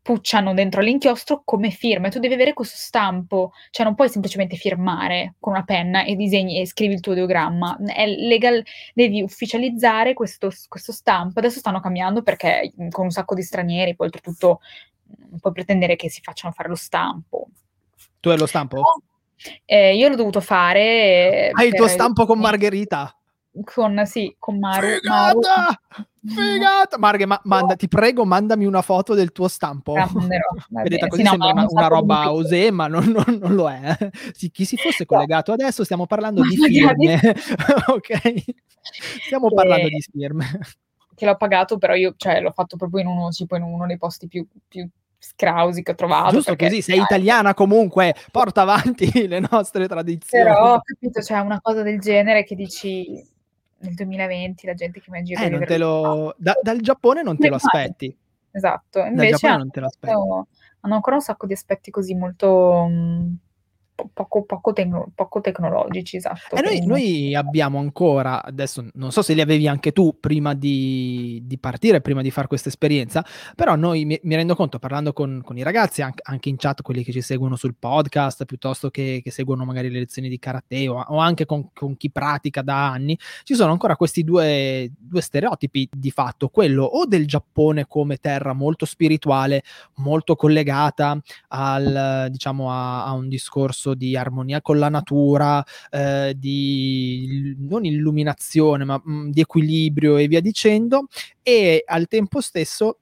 S2: pucciano dentro l'inchiostro come firma e tu devi avere questo stampo, cioè non puoi semplicemente firmare con una penna e disegni e scrivi il tuo ideogramma, è legal, devi ufficializzare questo, questo stampo, adesso stanno cambiando perché con un sacco di stranieri, poi oltretutto non puoi pretendere che si facciano fare lo stampo.
S1: Tu hai lo stampo?
S2: Eh, io l'ho dovuto fare.
S1: Hai il tuo stampo con Margherita?
S2: Con, sì, con Maru.
S1: Figata! Maru. Figata! Marghe, ma, manda, ti prego, mandami una foto del tuo stampo. Vedete, così sì, sembra no, una, una roba osè, ma non, non, non, lo è. Sì, chi si fosse collegato adesso, stiamo parlando di firme. *laughs* ok? Stiamo che... parlando di firme.
S2: Che l'ho pagato, però io cioè, l'ho fatto proprio in uno, tipo, in uno dei posti più, più scrausi che ho trovato.
S1: Giusto perché, così, sei dai, italiana comunque, porta avanti *laughs* le nostre tradizioni.
S2: Però ho capito, cioè una cosa del genere che dici nel 2020 la gente che mi ha girato
S1: eh, non te lo... da, dal Giappone non te lo aspetti.
S2: Esatto, invece hanno, hanno, ancora un sacco di aspetti così molto... Mh, poco, poco, tecno- poco tecnologici, esatto.
S1: E noi, noi, abbiamo ancora, adesso non so se li avevi anche tu prima di, di partire, prima di fare questa esperienza, però noi mi, mi rendo conto parlando con, con i ragazzi, anche, anche, in chat, quelli che ci seguono sul podcast, piuttosto che, che seguono magari le lezioni di karate o, o anche con, con, chi pratica da anni, ci sono ancora questi due, due stereotipi di fatto, quello o del Giappone come terra molto spirituale, molto collegata al, diciamo, a, a un discorso discorso di armonia con la natura, eh, di non illuminazione, ma mh, mm, di equilibrio e via dicendo, e al tempo stesso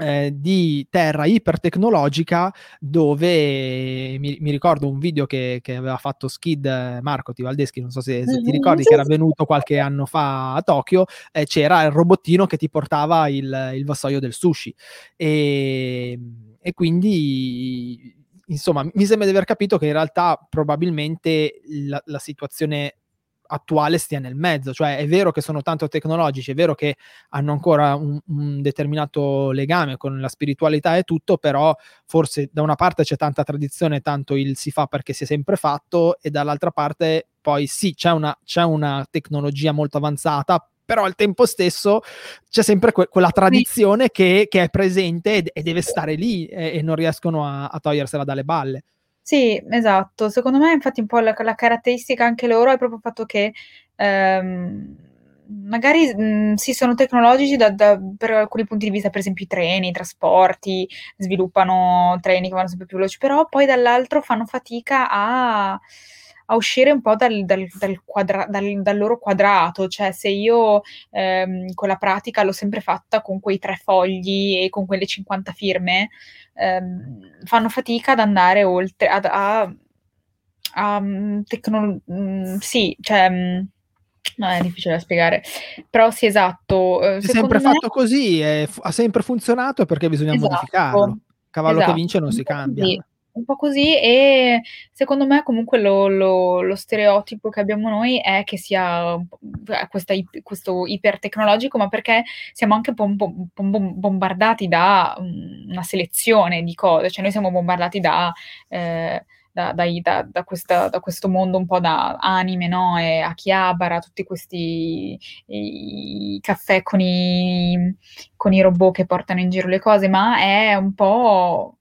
S1: eh, di terra ipertecnologica dove mi, mi, ricordo un video che, che, aveva fatto Skid eh, Marco Tivaldeschi, non so se, se ti mm-hmm. ricordi, che era venuto qualche anno fa a Tokyo, eh, c'era il robottino che ti portava il, il vassoio del sushi e, e quindi insomma mi sembra di aver capito che in realtà probabilmente la, la situazione attuale stia nel mezzo, cioè è vero che sono tanto tecnologici, è vero che hanno ancora un, un, determinato legame con la spiritualità e tutto, però forse da una parte c'è tanta tradizione, tanto il si fa perché si è sempre fatto e dall'altra parte poi sì, c'è una, c'è una tecnologia molto avanzata, però al tempo stesso c'è sempre que- quella tradizione che, che, è presente e, e deve stare lì e, e non riescono a, a togliersela dalle balle.
S2: Sì, esatto. Secondo me, infatti, un po' la, la caratteristica anche loro è proprio il fatto che ehm, magari mh, sì, sono tecnologici da, da, per alcuni punti di vista, per esempio i treni, i trasporti, sviluppano treni che vanno sempre più veloci, però poi dall'altro fanno fatica a a uscire un po' dal, dal, dal, quadra- dal, loro quadrato, cioè se io ehm, con la pratica l'ho sempre fatta con quei tre fogli e con quelle 50 firme, ehm, fanno fatica ad andare oltre, ad, a, a mm, tecnologia, mm, sì, cioè... Mm, no, è difficile da spiegare, però sì, esatto.
S1: Eh, è sempre me... fatto così, è, ha sempre funzionato perché bisogna esatto. modificarlo. Cavallo esatto. che vince non si cambia.
S2: Sì un po' così e secondo me comunque lo, lo, lo stereotipo che abbiamo noi è che sia questa, questo ipertecnologico, ma perché siamo anche un po', bombardati da una selezione di cose, cioè noi siamo bombardati da... Eh, da, da, da, questa, da, questo mondo un po' da anime, no? E Akihabara, tutti questi i caffè con i, con i robot che portano in giro le cose, ma è un po'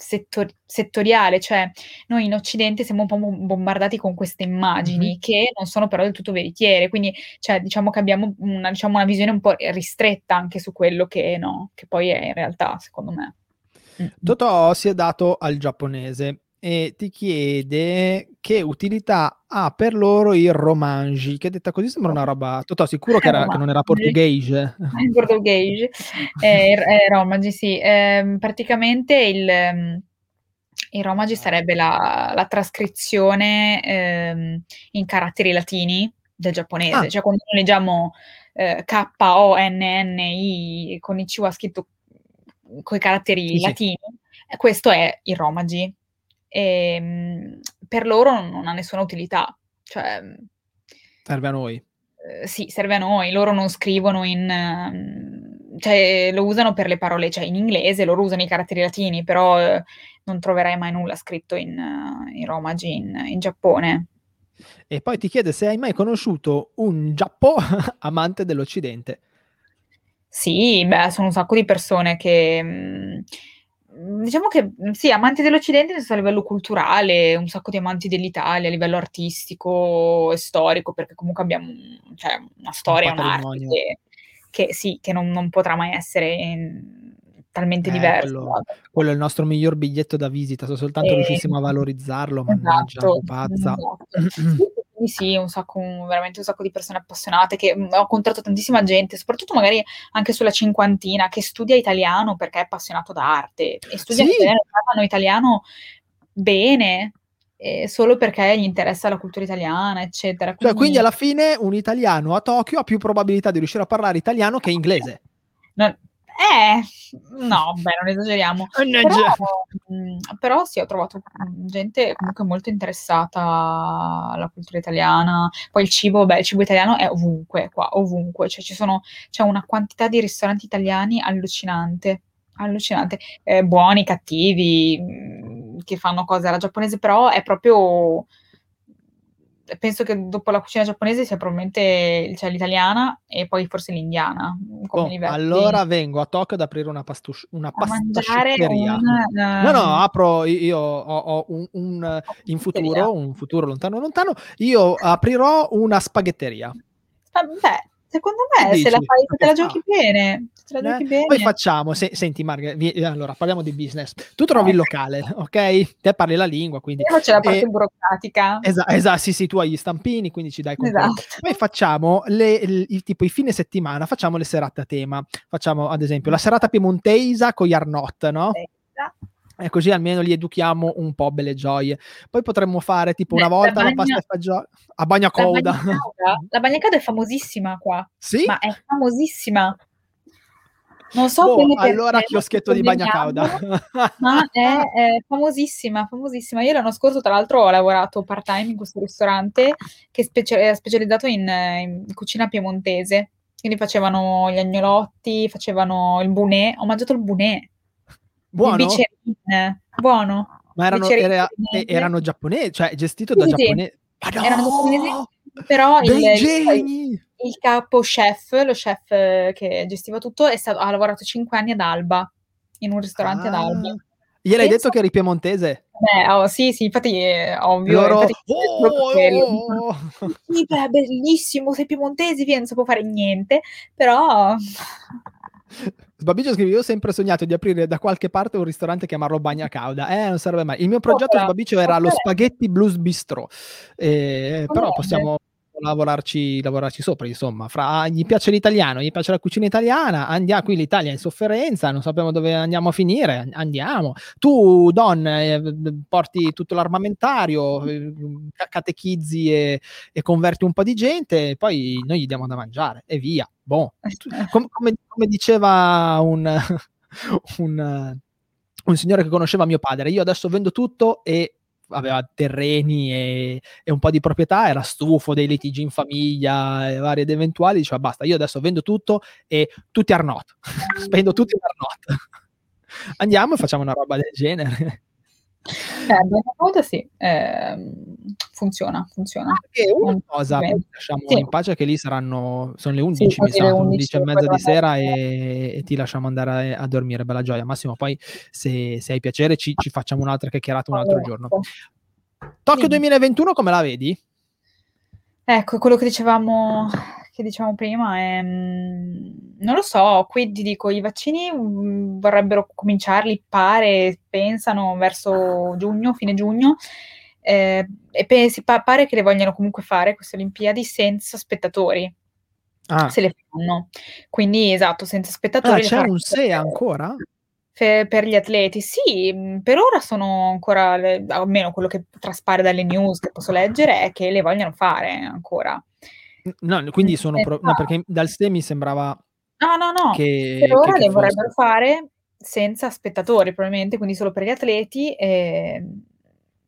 S2: settor- settoriale, cioè noi in Occidente siamo un po' bombardati con queste immagini mm-hmm. che non sono però del tutto veritiere, quindi cioè, diciamo che abbiamo una, diciamo, una visione un po' ristretta anche su quello che, no, che poi è in realtà, secondo me.
S1: Totò si è dato al giapponese e ti chiede che utilità ha per loro il romangi, che detta così sembra una roba... Totò, sicuro che, era, che non era portoghese? *laughs*
S2: In portoghese, eh, eh, romangi sì. Eh, praticamente il, ehm, il romangi sarebbe la, la trascrizione ehm, in caratteri latini del giapponese, ah. cioè quando noi leggiamo eh, K-O-N-N-I con il Chiwa scritto con i caratteri sì, latini, sì. questo è il romangi e ehm, per loro non ha nessuna utilità. Cioè,
S1: serve a noi.
S2: Eh, sì, serve a noi. Loro non scrivono in... cioè, lo usano per le parole, cioè in inglese, loro usano i caratteri latini, però eh, non troverai mai nulla scritto in, in Romaji in, in Giappone.
S1: E poi ti chiede se hai mai conosciuto un Giappo *laughs* amante dell'Occidente.
S2: Sì, beh, sono un sacco di persone che... Mm, diciamo che mhmm, sì, amanti dell'Occidente a livello culturale, un sacco di amanti dell'Italia a livello artistico e storico, perché comunque abbiamo cioè, una storia, un un'arte che, che, sì, che non, non, potrà mai essere in, talmente eh, diversa.
S1: Quello, quello, è il nostro miglior biglietto da visita, se soltanto eh, riuscissimo a valorizzarlo, mannaggia, esatto, pazza.
S2: Esatto. *clears throat* Quindi sì, un sacco, veramente un sacco di persone appassionate che ho incontrato tantissima gente, soprattutto magari anche sulla cinquantina, che studia italiano perché è appassionato d'arte e studia sì. italiano, italiano bene, eh, solo perché gli interessa la cultura italiana, eccetera.
S1: Quindi... Cioè, quindi alla fine un italiano a Tokyo ha più probabilità di riuscire a parlare italiano che inglese.
S2: No, eh, no, beh, non esageriamo. Però, mh, però, sì, ho trovato gente comunque molto interessata alla cultura italiana. Poi il cibo, beh, il cibo italiano è ovunque, qua, ovunque. Cioè, ci sono, c'è una quantità di ristoranti italiani allucinante, allucinante. Eh, buoni, cattivi, mh, che fanno cose alla giapponese, però è proprio penso che dopo la cucina giapponese sia probabilmente cioè, l'italiana e poi forse l'indiana.
S1: Oh, allora vengo a Tokyo ad aprire una, pastus- una pastasciuccheria. Un, no, no, apro, io ho, ho un, un, in futuro, un futuro lontano lontano, io aprirò una spaghetteria.
S2: Beh, Secondo me, se, la fai, se te la giochi bene, la
S1: eh? bene. Poi facciamo, se, senti Marghe, allora parliamo di business. Tu trovi il locale, ok? Te parli la lingua, quindi...
S2: Io faccio la parte eh, burocratica.
S1: Esatto, esa, sì, sì, tu hai gli stampini, quindi ci dai controllo. Esatto. Poi facciamo le, il, tipo i fine settimana, facciamo le serate a tema. Facciamo ad esempio la serata piemontesa con gli Arnott, no? Esatto e così almeno li educhiamo un po' belle gioie. Poi potremmo fare tipo una volta la, bagna... la pasta e fagioli a bagna cauda.
S2: La bagna cauda è famosissima qua.
S1: Sì?
S2: Ma è famosissima. Non so
S1: boh, bene allora chioschetto di bagna cauda. *laughs*
S2: ma è, è, famosissima, famosissima. Io l'anno scorso, tra l'altro, ho lavorato part-time in questo ristorante che è specializzato in, in cucina piemontese. Quindi facevano gli agnolotti, facevano il bunè. Ho mangiato il bunè.
S1: Buono?
S2: Buono.
S1: Ma erano, era, erano giapponesi, cioè gestito da sì, giapponesi.
S2: No! Erano giapponesi, però il, il, il, capo chef, lo chef che gestiva tutto, stato, ha lavorato cinque anni ad Alba, in un ristorante ah. ad Alba.
S1: Gliel'hai Penso... detto che eri piemontese?
S2: Beh, oh, sì, sì, infatti è ovvio. Loro... Infatti, oh, oh, *laughs* Sì, beh, bellissimo, sei piemontese, via, non si può fare niente, però... *laughs*
S1: Sbabiggio scrive: Io ho sempre sognato di aprire da qualche parte un ristorante e chiamarlo Bagna Cauda. Eh, non serve mai. Il mio progetto Sbabiggio era lo Spaghetti Blues Bistro. Eh, però possiamo lavorarci, lavorarci sopra, insomma. Fra, gli piace l'italiano, gli piace la cucina italiana, andiamo qui l'Italia è in sofferenza, non sappiamo dove andiamo a finire, andiamo. Tu, Don, eh, porti tutto l'armamentario, eh, catechizzi e, e, converti un po' di gente, poi noi gli diamo da mangiare e via. Bon. *laughs* Com- come, come, diceva un, *laughs* un, un signore che conosceva mio padre, io adesso vendo tutto e aveva terreni e, e, un po' di proprietà, era stufo dei litigi in famiglia e vari ed eventuali, diceva basta, io adesso vendo tutto e tutti Arnott, *laughs* spendo tutti in Arnott. *laughs* Andiamo e facciamo una roba del genere.
S2: Eh, una volta sì, eh, funziona, funziona.
S1: E una cosa, lasciamo sì. in pace che lì saranno, sono le 11, sì, mi sa, 11 e mezza di sera e, e, ti lasciamo andare a, a, dormire, bella gioia. Massimo, poi se, se hai piacere ci, ci, facciamo un'altra chiacchierata un altro oh, giorno. Tokyo sì. 2021 come la vedi?
S2: Ecco, quello che dicevamo che dicevamo prima è, mm, non lo so, qui ti dico, i vaccini mm, vorrebbero cominciarli, pare, pensano verso giugno, fine giugno, eh, e pensi, pa- pare che le vogliano comunque fare queste Olimpiadi senza spettatori. Ah. Se le fanno. Quindi, esatto, senza spettatori.
S1: Ah, c'è un se ancora?
S2: Per, per, gli atleti, sì, mm, per ora sono ancora, almeno quello che traspare dalle news che posso leggere è che le vogliono fare ancora.
S1: No, quindi sono pro- no, perché dal STE mi sembrava
S2: No, no, no. Che, per ora che, le vorrebbero fare senza spettatori, probabilmente, quindi solo per gli atleti. E...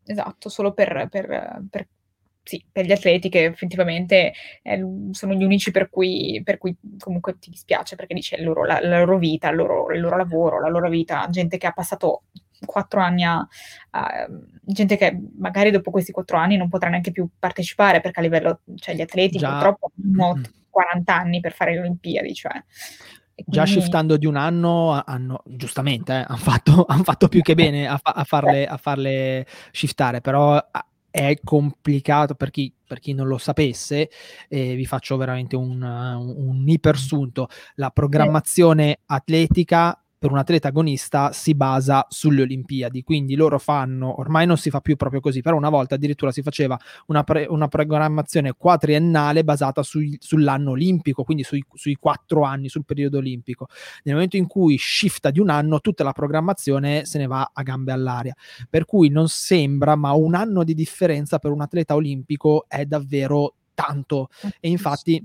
S2: Esatto, solo per, per, per, sì, per, gli atleti che effettivamente eh, sono gli unici per cui, per cui, comunque ti dispiace perché dice loro, la, la, loro vita, il loro, il loro lavoro, la loro vita, gente che ha passato quattro anni a, a, gente che magari dopo questi quattro anni non potrà neanche più partecipare perché a livello, cioè gli atleti Già. purtroppo hanno mm. 40 anni per fare le Olimpiadi, cioè.
S1: Quindi... Già shiftando di un anno, hanno, giustamente, eh, hanno, fatto, *laughs* han fatto, più che bene a, a, farle, a farle shiftare, però è complicato per chi, per chi, non lo sapesse, eh, vi faccio veramente un, un, un ipersunto. La programmazione atletica per un atleta agonista si basa sulle Olimpiadi, quindi loro fanno, ormai non si fa più proprio così, però una volta addirittura si faceva una, pre, una programmazione quadriennale basata sui, sull'anno olimpico, quindi sui, sui quattro anni, sul periodo olimpico. Nel momento in cui shifta di un anno, tutta la programmazione se ne va a gambe all'aria, per cui non sembra, ma un anno di differenza per un atleta olimpico è davvero tanto. E infatti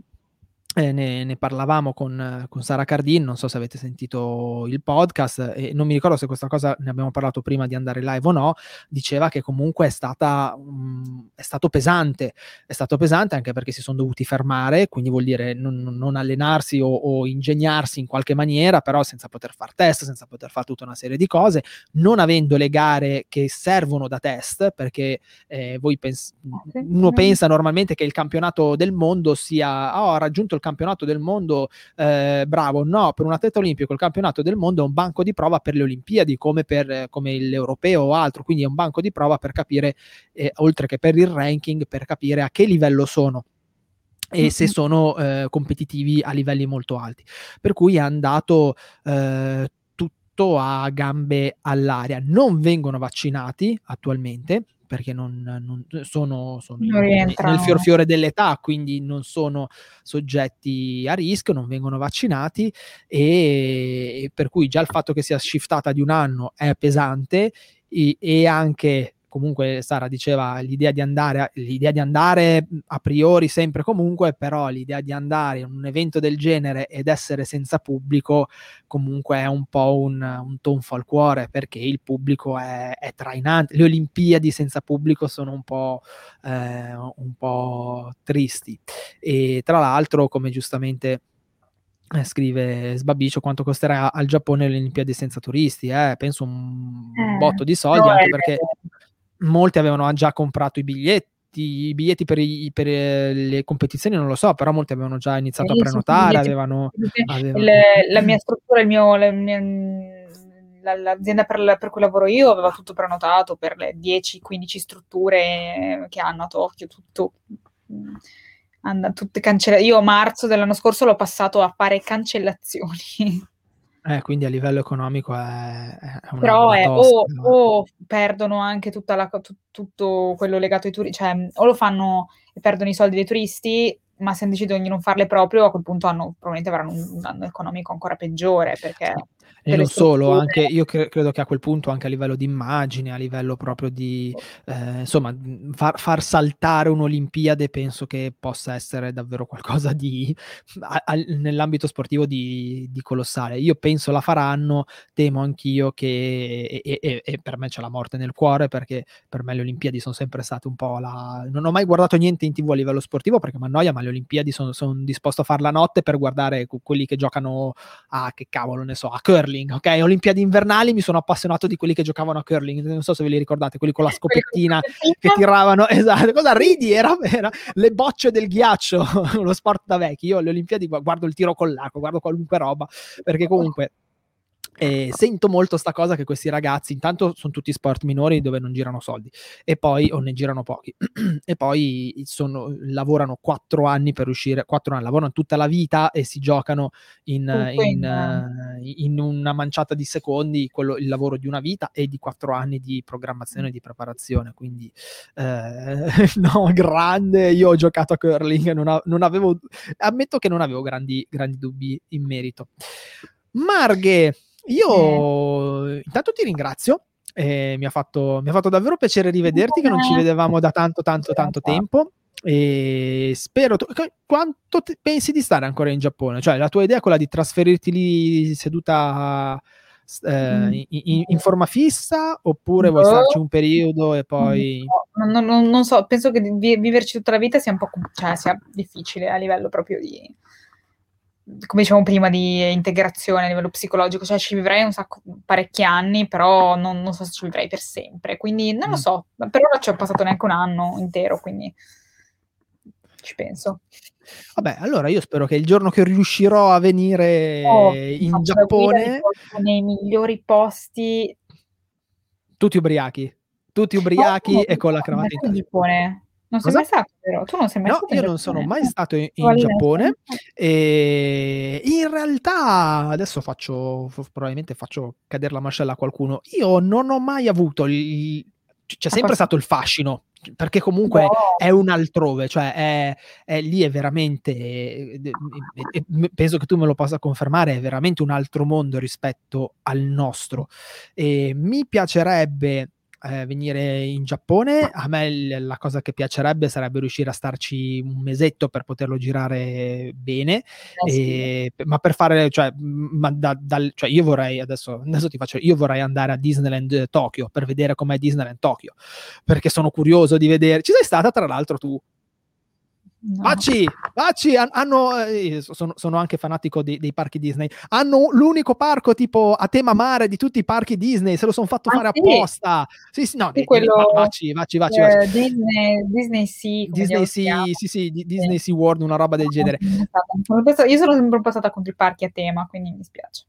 S1: eh, ne, ne, parlavamo con, con, Sara Cardin, non so se avete sentito il podcast e non mi ricordo se questa cosa ne abbiamo parlato prima di andare live o no, diceva che comunque è, stata, um, è stato pesante, è stato pesante anche perché si sono dovuti fermare, quindi vuol dire non, non allenarsi o, o, ingegnarsi in qualche maniera, però senza poter fare test, senza poter fare tutta una serie di cose, non avendo le gare che servono da test, perché eh, voi pens- uno pensa normalmente che il campionato del mondo sia, oh, ha raggiunto il campionato del mondo, eh, bravo, no, per un atleta olimpico il campionato del mondo è un banco di prova per le Olimpiadi, come, per, come l'europeo o altro, quindi è un banco di prova per capire, eh, oltre che per il ranking, per capire a che livello sono e se sono eh, competitivi a livelli molto alti. Per cui è andato eh, tutto a gambe all'aria. Non vengono vaccinati attualmente perché non, non sono, sono non nel fior fiore dell'età, quindi non sono soggetti a rischio, non vengono vaccinati e, e per cui già il fatto che sia shiftata di un anno è pesante e, e anche comunque Sara diceva l'idea di andare, l'idea di andare a priori sempre comunque, però l'idea di andare in un evento del genere ed essere senza pubblico comunque è un po' un, un tonfo al cuore perché il pubblico è, è, trainante. Le Olimpiadi senza pubblico sono un po', eh, un po' tristi. E tra l'altro, come giustamente eh, scrive Sbabicio quanto costerà al Giappone le Olimpiadi senza turisti eh? penso un eh, botto di soldi anche perché molti avevano già comprato i biglietti i biglietti per, i, per, le competizioni non lo so, però molti avevano già iniziato a prenotare, avevano,
S2: avevano... Le, la mia struttura, il mio, la mia, l'azienda per, per, cui lavoro io aveva tutto prenotato per le 10-15 strutture che hanno a Tokyo, tutto tutte cancellate. Io a marzo dell'anno scorso l'ho passato a fare cancellazioni. *laughs*
S1: Eh, quindi a livello economico è, è una
S2: Però è, o, o, perdono anche tutta la, t- tutto quello legato ai turisti, cioè o lo fanno e perdono i soldi dei turisti, ma se decidono di non farle proprio, a quel punto hanno, probabilmente avranno un danno economico ancora peggiore. Perché
S1: e non solo, anche, io cre- credo che a quel punto anche a livello di immagine, a livello proprio di, eh, insomma, far, far, saltare un'Olimpiade penso che possa essere davvero qualcosa di, a, a, nell'ambito sportivo di, di, colossale. Io penso la faranno, temo anch'io che, e, e, e, per me c'è la morte nel cuore perché per me le Olimpiadi sono sempre state un po' la... Non ho mai guardato niente in tv a livello sportivo perché mi annoia, ma le Olimpiadi sono, sono disposto a fare la notte per guardare quelli che giocano a, che cavolo ne so, a curling curling, ok? Olimpiadi invernali mi sono appassionato di quelli che giocavano a curling, non so se ve li ricordate, quelli con la *laughs* scopettina che tiravano, *laughs* esatto, cosa ridi? Era, era le bocce del ghiaccio, *laughs* lo sport da vecchi. Io alle Olimpiadi guardo il tiro con l'arco, guardo qualunque roba, perché comunque e sento molto sta cosa che questi ragazzi, intanto sono tutti sport minori dove non girano soldi, e poi o ne girano pochi, *clears throat* e poi sono, lavorano quattro anni per uscire, quattro anni, lavorano tutta la vita e si giocano in, in, in una manciata di secondi quello, il lavoro di una vita e di quattro anni di programmazione e di preparazione. Quindi, eh, *laughs* no, grande. Io ho giocato a curling, non, a, non avevo, ammetto che non avevo grandi, grandi dubbi in merito. Marghe, io eh. intanto ti ringrazio. Eh, mi, ha fatto, mi, ha fatto, davvero piacere rivederti, che non ci vedevamo da tanto, tanto, tanto tempo. E spero. Tu, quanto pensi di stare ancora in Giappone? Cioè, la tua idea è quella di trasferirti lì seduta eh, mm. in, in, forma fissa oppure vuoi starci un periodo e poi.
S2: No, no, non so, penso che viverci tutta la vita sia un po' cioè, sia difficile a livello proprio di come dicevamo prima, di integrazione a livello psicologico, cioè ci vivrei un sacco, parecchi anni, però non, non so se ci vivrei per sempre, quindi non lo mm. so, per ora ci ho passato neanche un anno intero, quindi ci penso.
S1: Vabbè, allora io spero che il giorno che riuscirò a venire oh, in Giappone...
S2: Nei migliori posti...
S1: Tutti ubriachi, tutti ubriachi oh, e con la cravatta in
S2: Giappone. Non sei mai stato, vero? Tu non sei mai
S1: no,
S2: stato?
S1: io non sono mai stato in, in Giappone. E in realtà adesso faccio, probabilmente faccio cadere la mascella a qualcuno. Io non ho mai avuto il. C'è sempre stato il fascino, perché comunque no. è un altrove, cioè è, è lì è veramente, è, penso che tu me lo possa confermare, è veramente un altro mondo rispetto al nostro. E mi piacerebbe eh, venire in Giappone. A me l- la cosa che piacerebbe sarebbe riuscire a starci un mesetto per poterlo girare bene, eh sì. e, ma per fare, cioè, ma da, dal, cioè io vorrei, adesso, adesso ti faccio, io vorrei andare a Disneyland Tokyo per vedere com'è Disneyland Tokyo, perché sono curioso di vedere. Ci sei stata tra l'altro tu? No. Baci, baci, hanno, eh, sono, sono, anche fanatico dei, dei, parchi Disney. Hanno l'unico parco tipo a tema mare di tutti i parchi Disney. Se lo sono fatto ah, fare sì. apposta. Sì, sì, no, sì, quello, baci, baci, baci,
S2: baci. Eh, Disney, Disney Sea,
S1: Disney Sea, sì, sì, Disney Sea World, una roba del genere.
S2: Io sono sempre passata contro i parchi a tema, quindi mi spiace.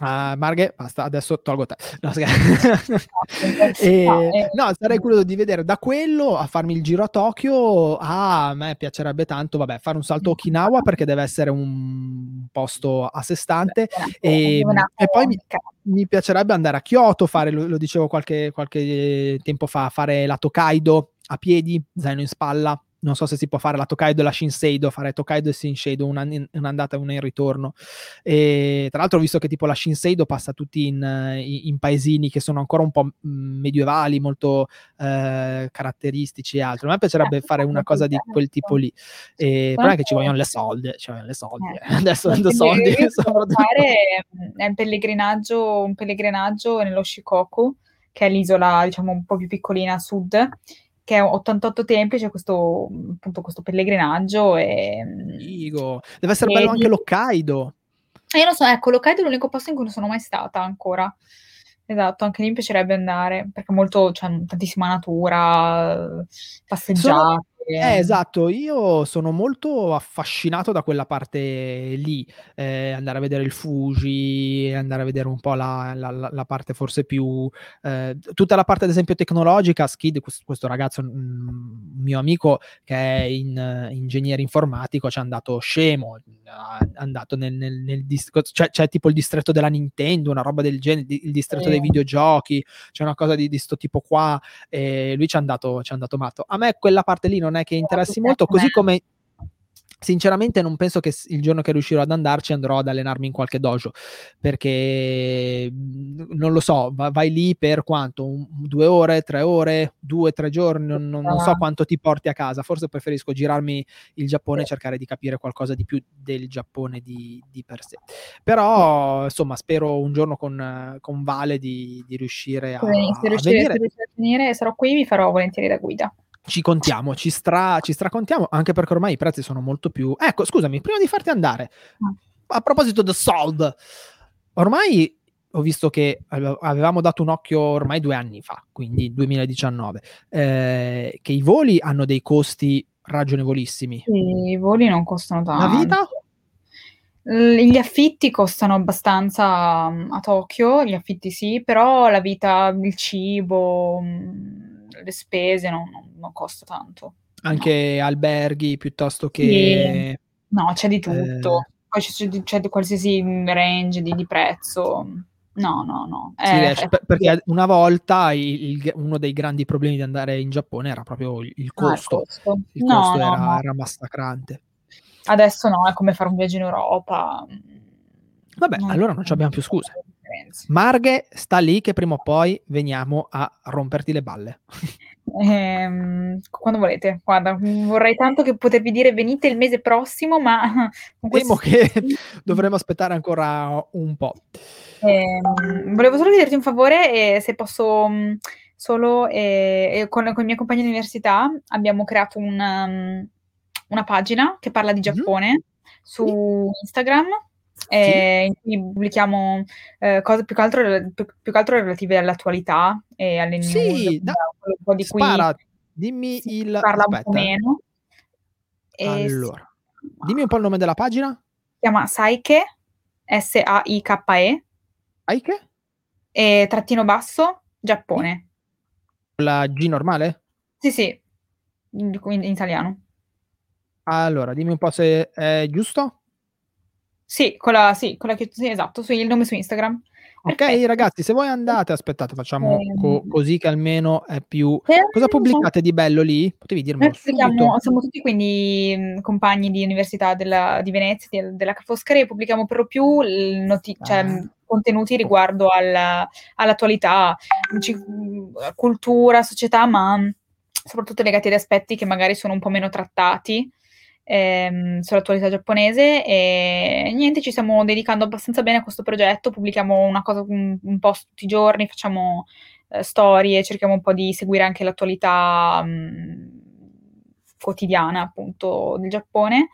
S1: Uh, Marghe, basta, adesso tolgo te. *laughs* No, *laughs* e, eh. no, sarei curioso di vedere da quello a farmi il giro a Tokyo. Ah, a me piacerebbe tanto, vabbè, fare un salto a Okinawa perché deve essere un posto a sé stante. E, e poi mi, mi, piacerebbe andare a Kyoto, fare, lo, lo dicevo qualche, qualche tempo fa, fare la Tokaido a piedi, zaino in spalla, non so se si può fare la Tokaido e la Shinseido, fare Tokaido e in, un'andata e una in ritorno. E, tra l'altro ho visto che tipo la Shinseido passa tutti in, in, in paesini che sono ancora un po' medievali, molto eh, caratteristici e altro. A me piacerebbe eh, fare una cosa di quel tipo lì. E, però è che ci vogliono le soldi, ci vogliono le soldi. Eh. *laughs* Adesso
S2: hanno soldi. *laughs* Fare è un pellegrinaggio, un pellegrinaggio nello Shikoku, che è l'isola diciamo un po' più piccolina a sud che è 88 templi, c'è questo, appunto, questo pellegrinaggio. E,
S1: Figo. Deve essere e, bello anche l'Hokkaido.
S2: Io lo so, ecco, l'Hokkaido è l'unico posto in cui non sono mai stata ancora. Esatto, anche lì mi piacerebbe andare, perché molto, c'è tantissima natura, passeggiate. Sono,
S1: eh, esatto, io sono molto affascinato da quella parte lì, eh, andare a vedere il Fuji, andare a vedere un po' la, la, la parte forse più... Eh, tutta la parte ad esempio tecnologica, Skid, questo, questo ragazzo, un mio amico che è in, ingegnere informatico, ci è andato scemo, è andato nel, nel, nel distretto, cioè, c'è tipo il distretto della Nintendo, una roba del genere, il distretto dei videogiochi, c'è una cosa di, di sto tipo qua, lui ci è andato, ci è andato matto. A me quella parte lì non è è che interessi molto, così come Sinceramente non penso che il giorno che riuscirò ad andarci andrò ad allenarmi in qualche dojo, perché mhmm, non lo so, vai lì per quanto? Un, due ore, tre ore, due, tre giorni, non, non, so quanto ti porti a casa, forse preferisco girarmi il Giappone e cercare di capire qualcosa di più del Giappone di, di per sé. Però insomma spero un giorno con, con Vale di, di riuscire a,
S2: se riuscire, a venire. Se a venire sarò qui vi farò volentieri da guida
S1: ci contiamo, ci, stra, ci stracontiamo, anche perché ormai i prezzi sono molto più... Ecco, scusami, prima di farti andare, mm. a proposito del Sold, ormai ho visto che avevamo dato un occhio ormai due anni fa, quindi 2019, eh, che i voli hanno dei costi ragionevolissimi.
S2: Sì, I voli non costano tanto.
S1: La vita?
S2: Gli affitti costano abbastanza mm, a Tokyo, gli affitti sì, però la vita, il cibo mm, le spese non, non, non costa tanto.
S1: Anche no. alberghi piuttosto che...
S2: Sì. No, c'è di tutto. Eh... Poi c'è, c'è, di qualsiasi range di, di prezzo. No, no, no.
S1: Sì, eh, riesce, per, perché una volta il, uno dei grandi problemi di andare in Giappone era proprio il, costo. Ah, il costo, il no, costo no, era, no. era, massacrante.
S2: Adesso no, è come fare un viaggio in Europa.
S1: Vabbè, allora non abbiamo più scuse. Marghe sta lì che prima o poi veniamo a romperti le balle.
S2: Eh, quando volete, guarda, vorrei tanto che potervi dire venite il mese prossimo, ma
S1: temo che *laughs* dovremo aspettare ancora un po'.
S2: Eh, volevo solo chiederti un favore, eh, se posso mm, solo eh, con, con, i miei compagni di università abbiamo creato un, um, una pagina che parla di Giappone mm-hmm. su Instagram eh, in cui pubblichiamo eh, cose più che, altro, più, più che, altro, relative all'attualità e alle news,
S1: sì, da, un po' di spara, cui dimmi il... parla aspetta. un po' meno. allora, dimmi un po' il nome della pagina.
S2: Si chiama Saike, S-A-I-K-E.
S1: Saike?
S2: E trattino basso, Giappone.
S1: La G normale?
S2: Sì, sì, in, in italiano.
S1: Allora, dimmi un po' se è giusto.
S2: Sì, con la, sì, con la sì, esatto, su, il nome su Instagram.
S1: Ok, Perfetto. ragazzi, se voi andate, aspettate, facciamo eh, co- così che almeno è più. Eh, Cosa pubblicate di bello lì? Potevi dirmelo
S2: subito. Siamo tutti quindi mh, compagni di università della, di Venezia, di, della Ca' Foscari, e pubblichiamo per lo più noti- ah. cioè, contenuti riguardo alla, all'attualità, c- cultura, società, ma soprattutto legati ad aspetti che magari sono un po' meno trattati ehm, sull'attualità giapponese e niente, ci stiamo dedicando abbastanza bene a questo progetto, pubblichiamo una cosa, un, un post tutti i giorni, facciamo eh, storie, cerchiamo un po' di seguire anche l'attualità mh, mm, quotidiana appunto del Giappone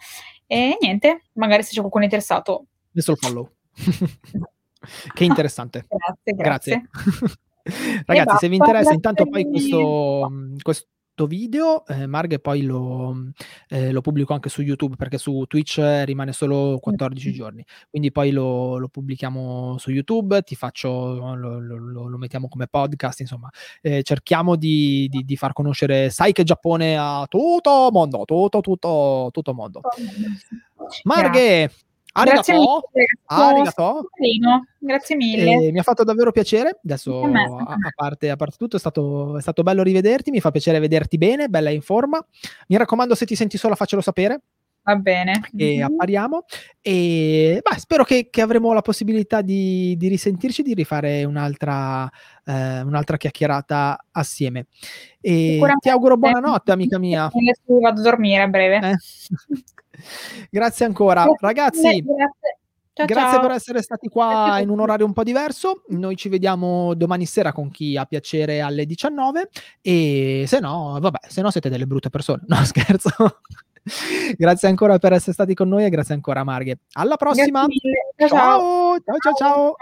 S2: e niente, magari se c'è qualcuno interessato.
S1: Messo il follow. *laughs* che *laughs* interessante.
S2: grazie, grazie.
S1: grazie. *laughs* Ragazzi, se vi interessa, intanto poi questo, questo formato video, eh, Marghe poi lo, eh, lo, pubblico anche su YouTube perché su Twitch rimane solo 14 giorni, quindi poi lo, lo pubblichiamo su YouTube, ti faccio, lo, lo mettiamo come podcast, insomma, eh, cerchiamo di, di, di, far conoscere, sai che Giappone ha tutto mondo, tutto, tutto, tutto mondo. Marghe!
S2: Grazie mille, arigato. Grazie mille.
S1: Eh, mi ha fatto davvero piacere. Adesso, a, a, parte, a parte, tutto, è stato, è stato, bello rivederti. Mi fa piacere vederti bene, bella in forma. Mi raccomando, se ti senti sola, faccelo sapere.
S2: Va bene.
S1: E mm-hmm. appariamo. E beh, spero che, che, avremo la possibilità di, di risentirci, di rifare un'altra, eh, un'altra chiacchierata assieme. E ti auguro buonanotte, amica mia.
S2: Vado a dormire a breve. Eh? *laughs*
S1: Grazie ancora. Ragazzi, grazie. Ciao, Grazie ciao. per essere stati qua in un orario un po' diverso. Noi ci vediamo domani sera con chi ha piacere alle 19 e se no, vabbè, se no siete delle brutte persone. No, *laughs* scherzo. grazie ancora per essere stati con noi e grazie ancora Marghe. Alla prossima.
S2: Ciao ciao
S1: ciao ciao. ciao.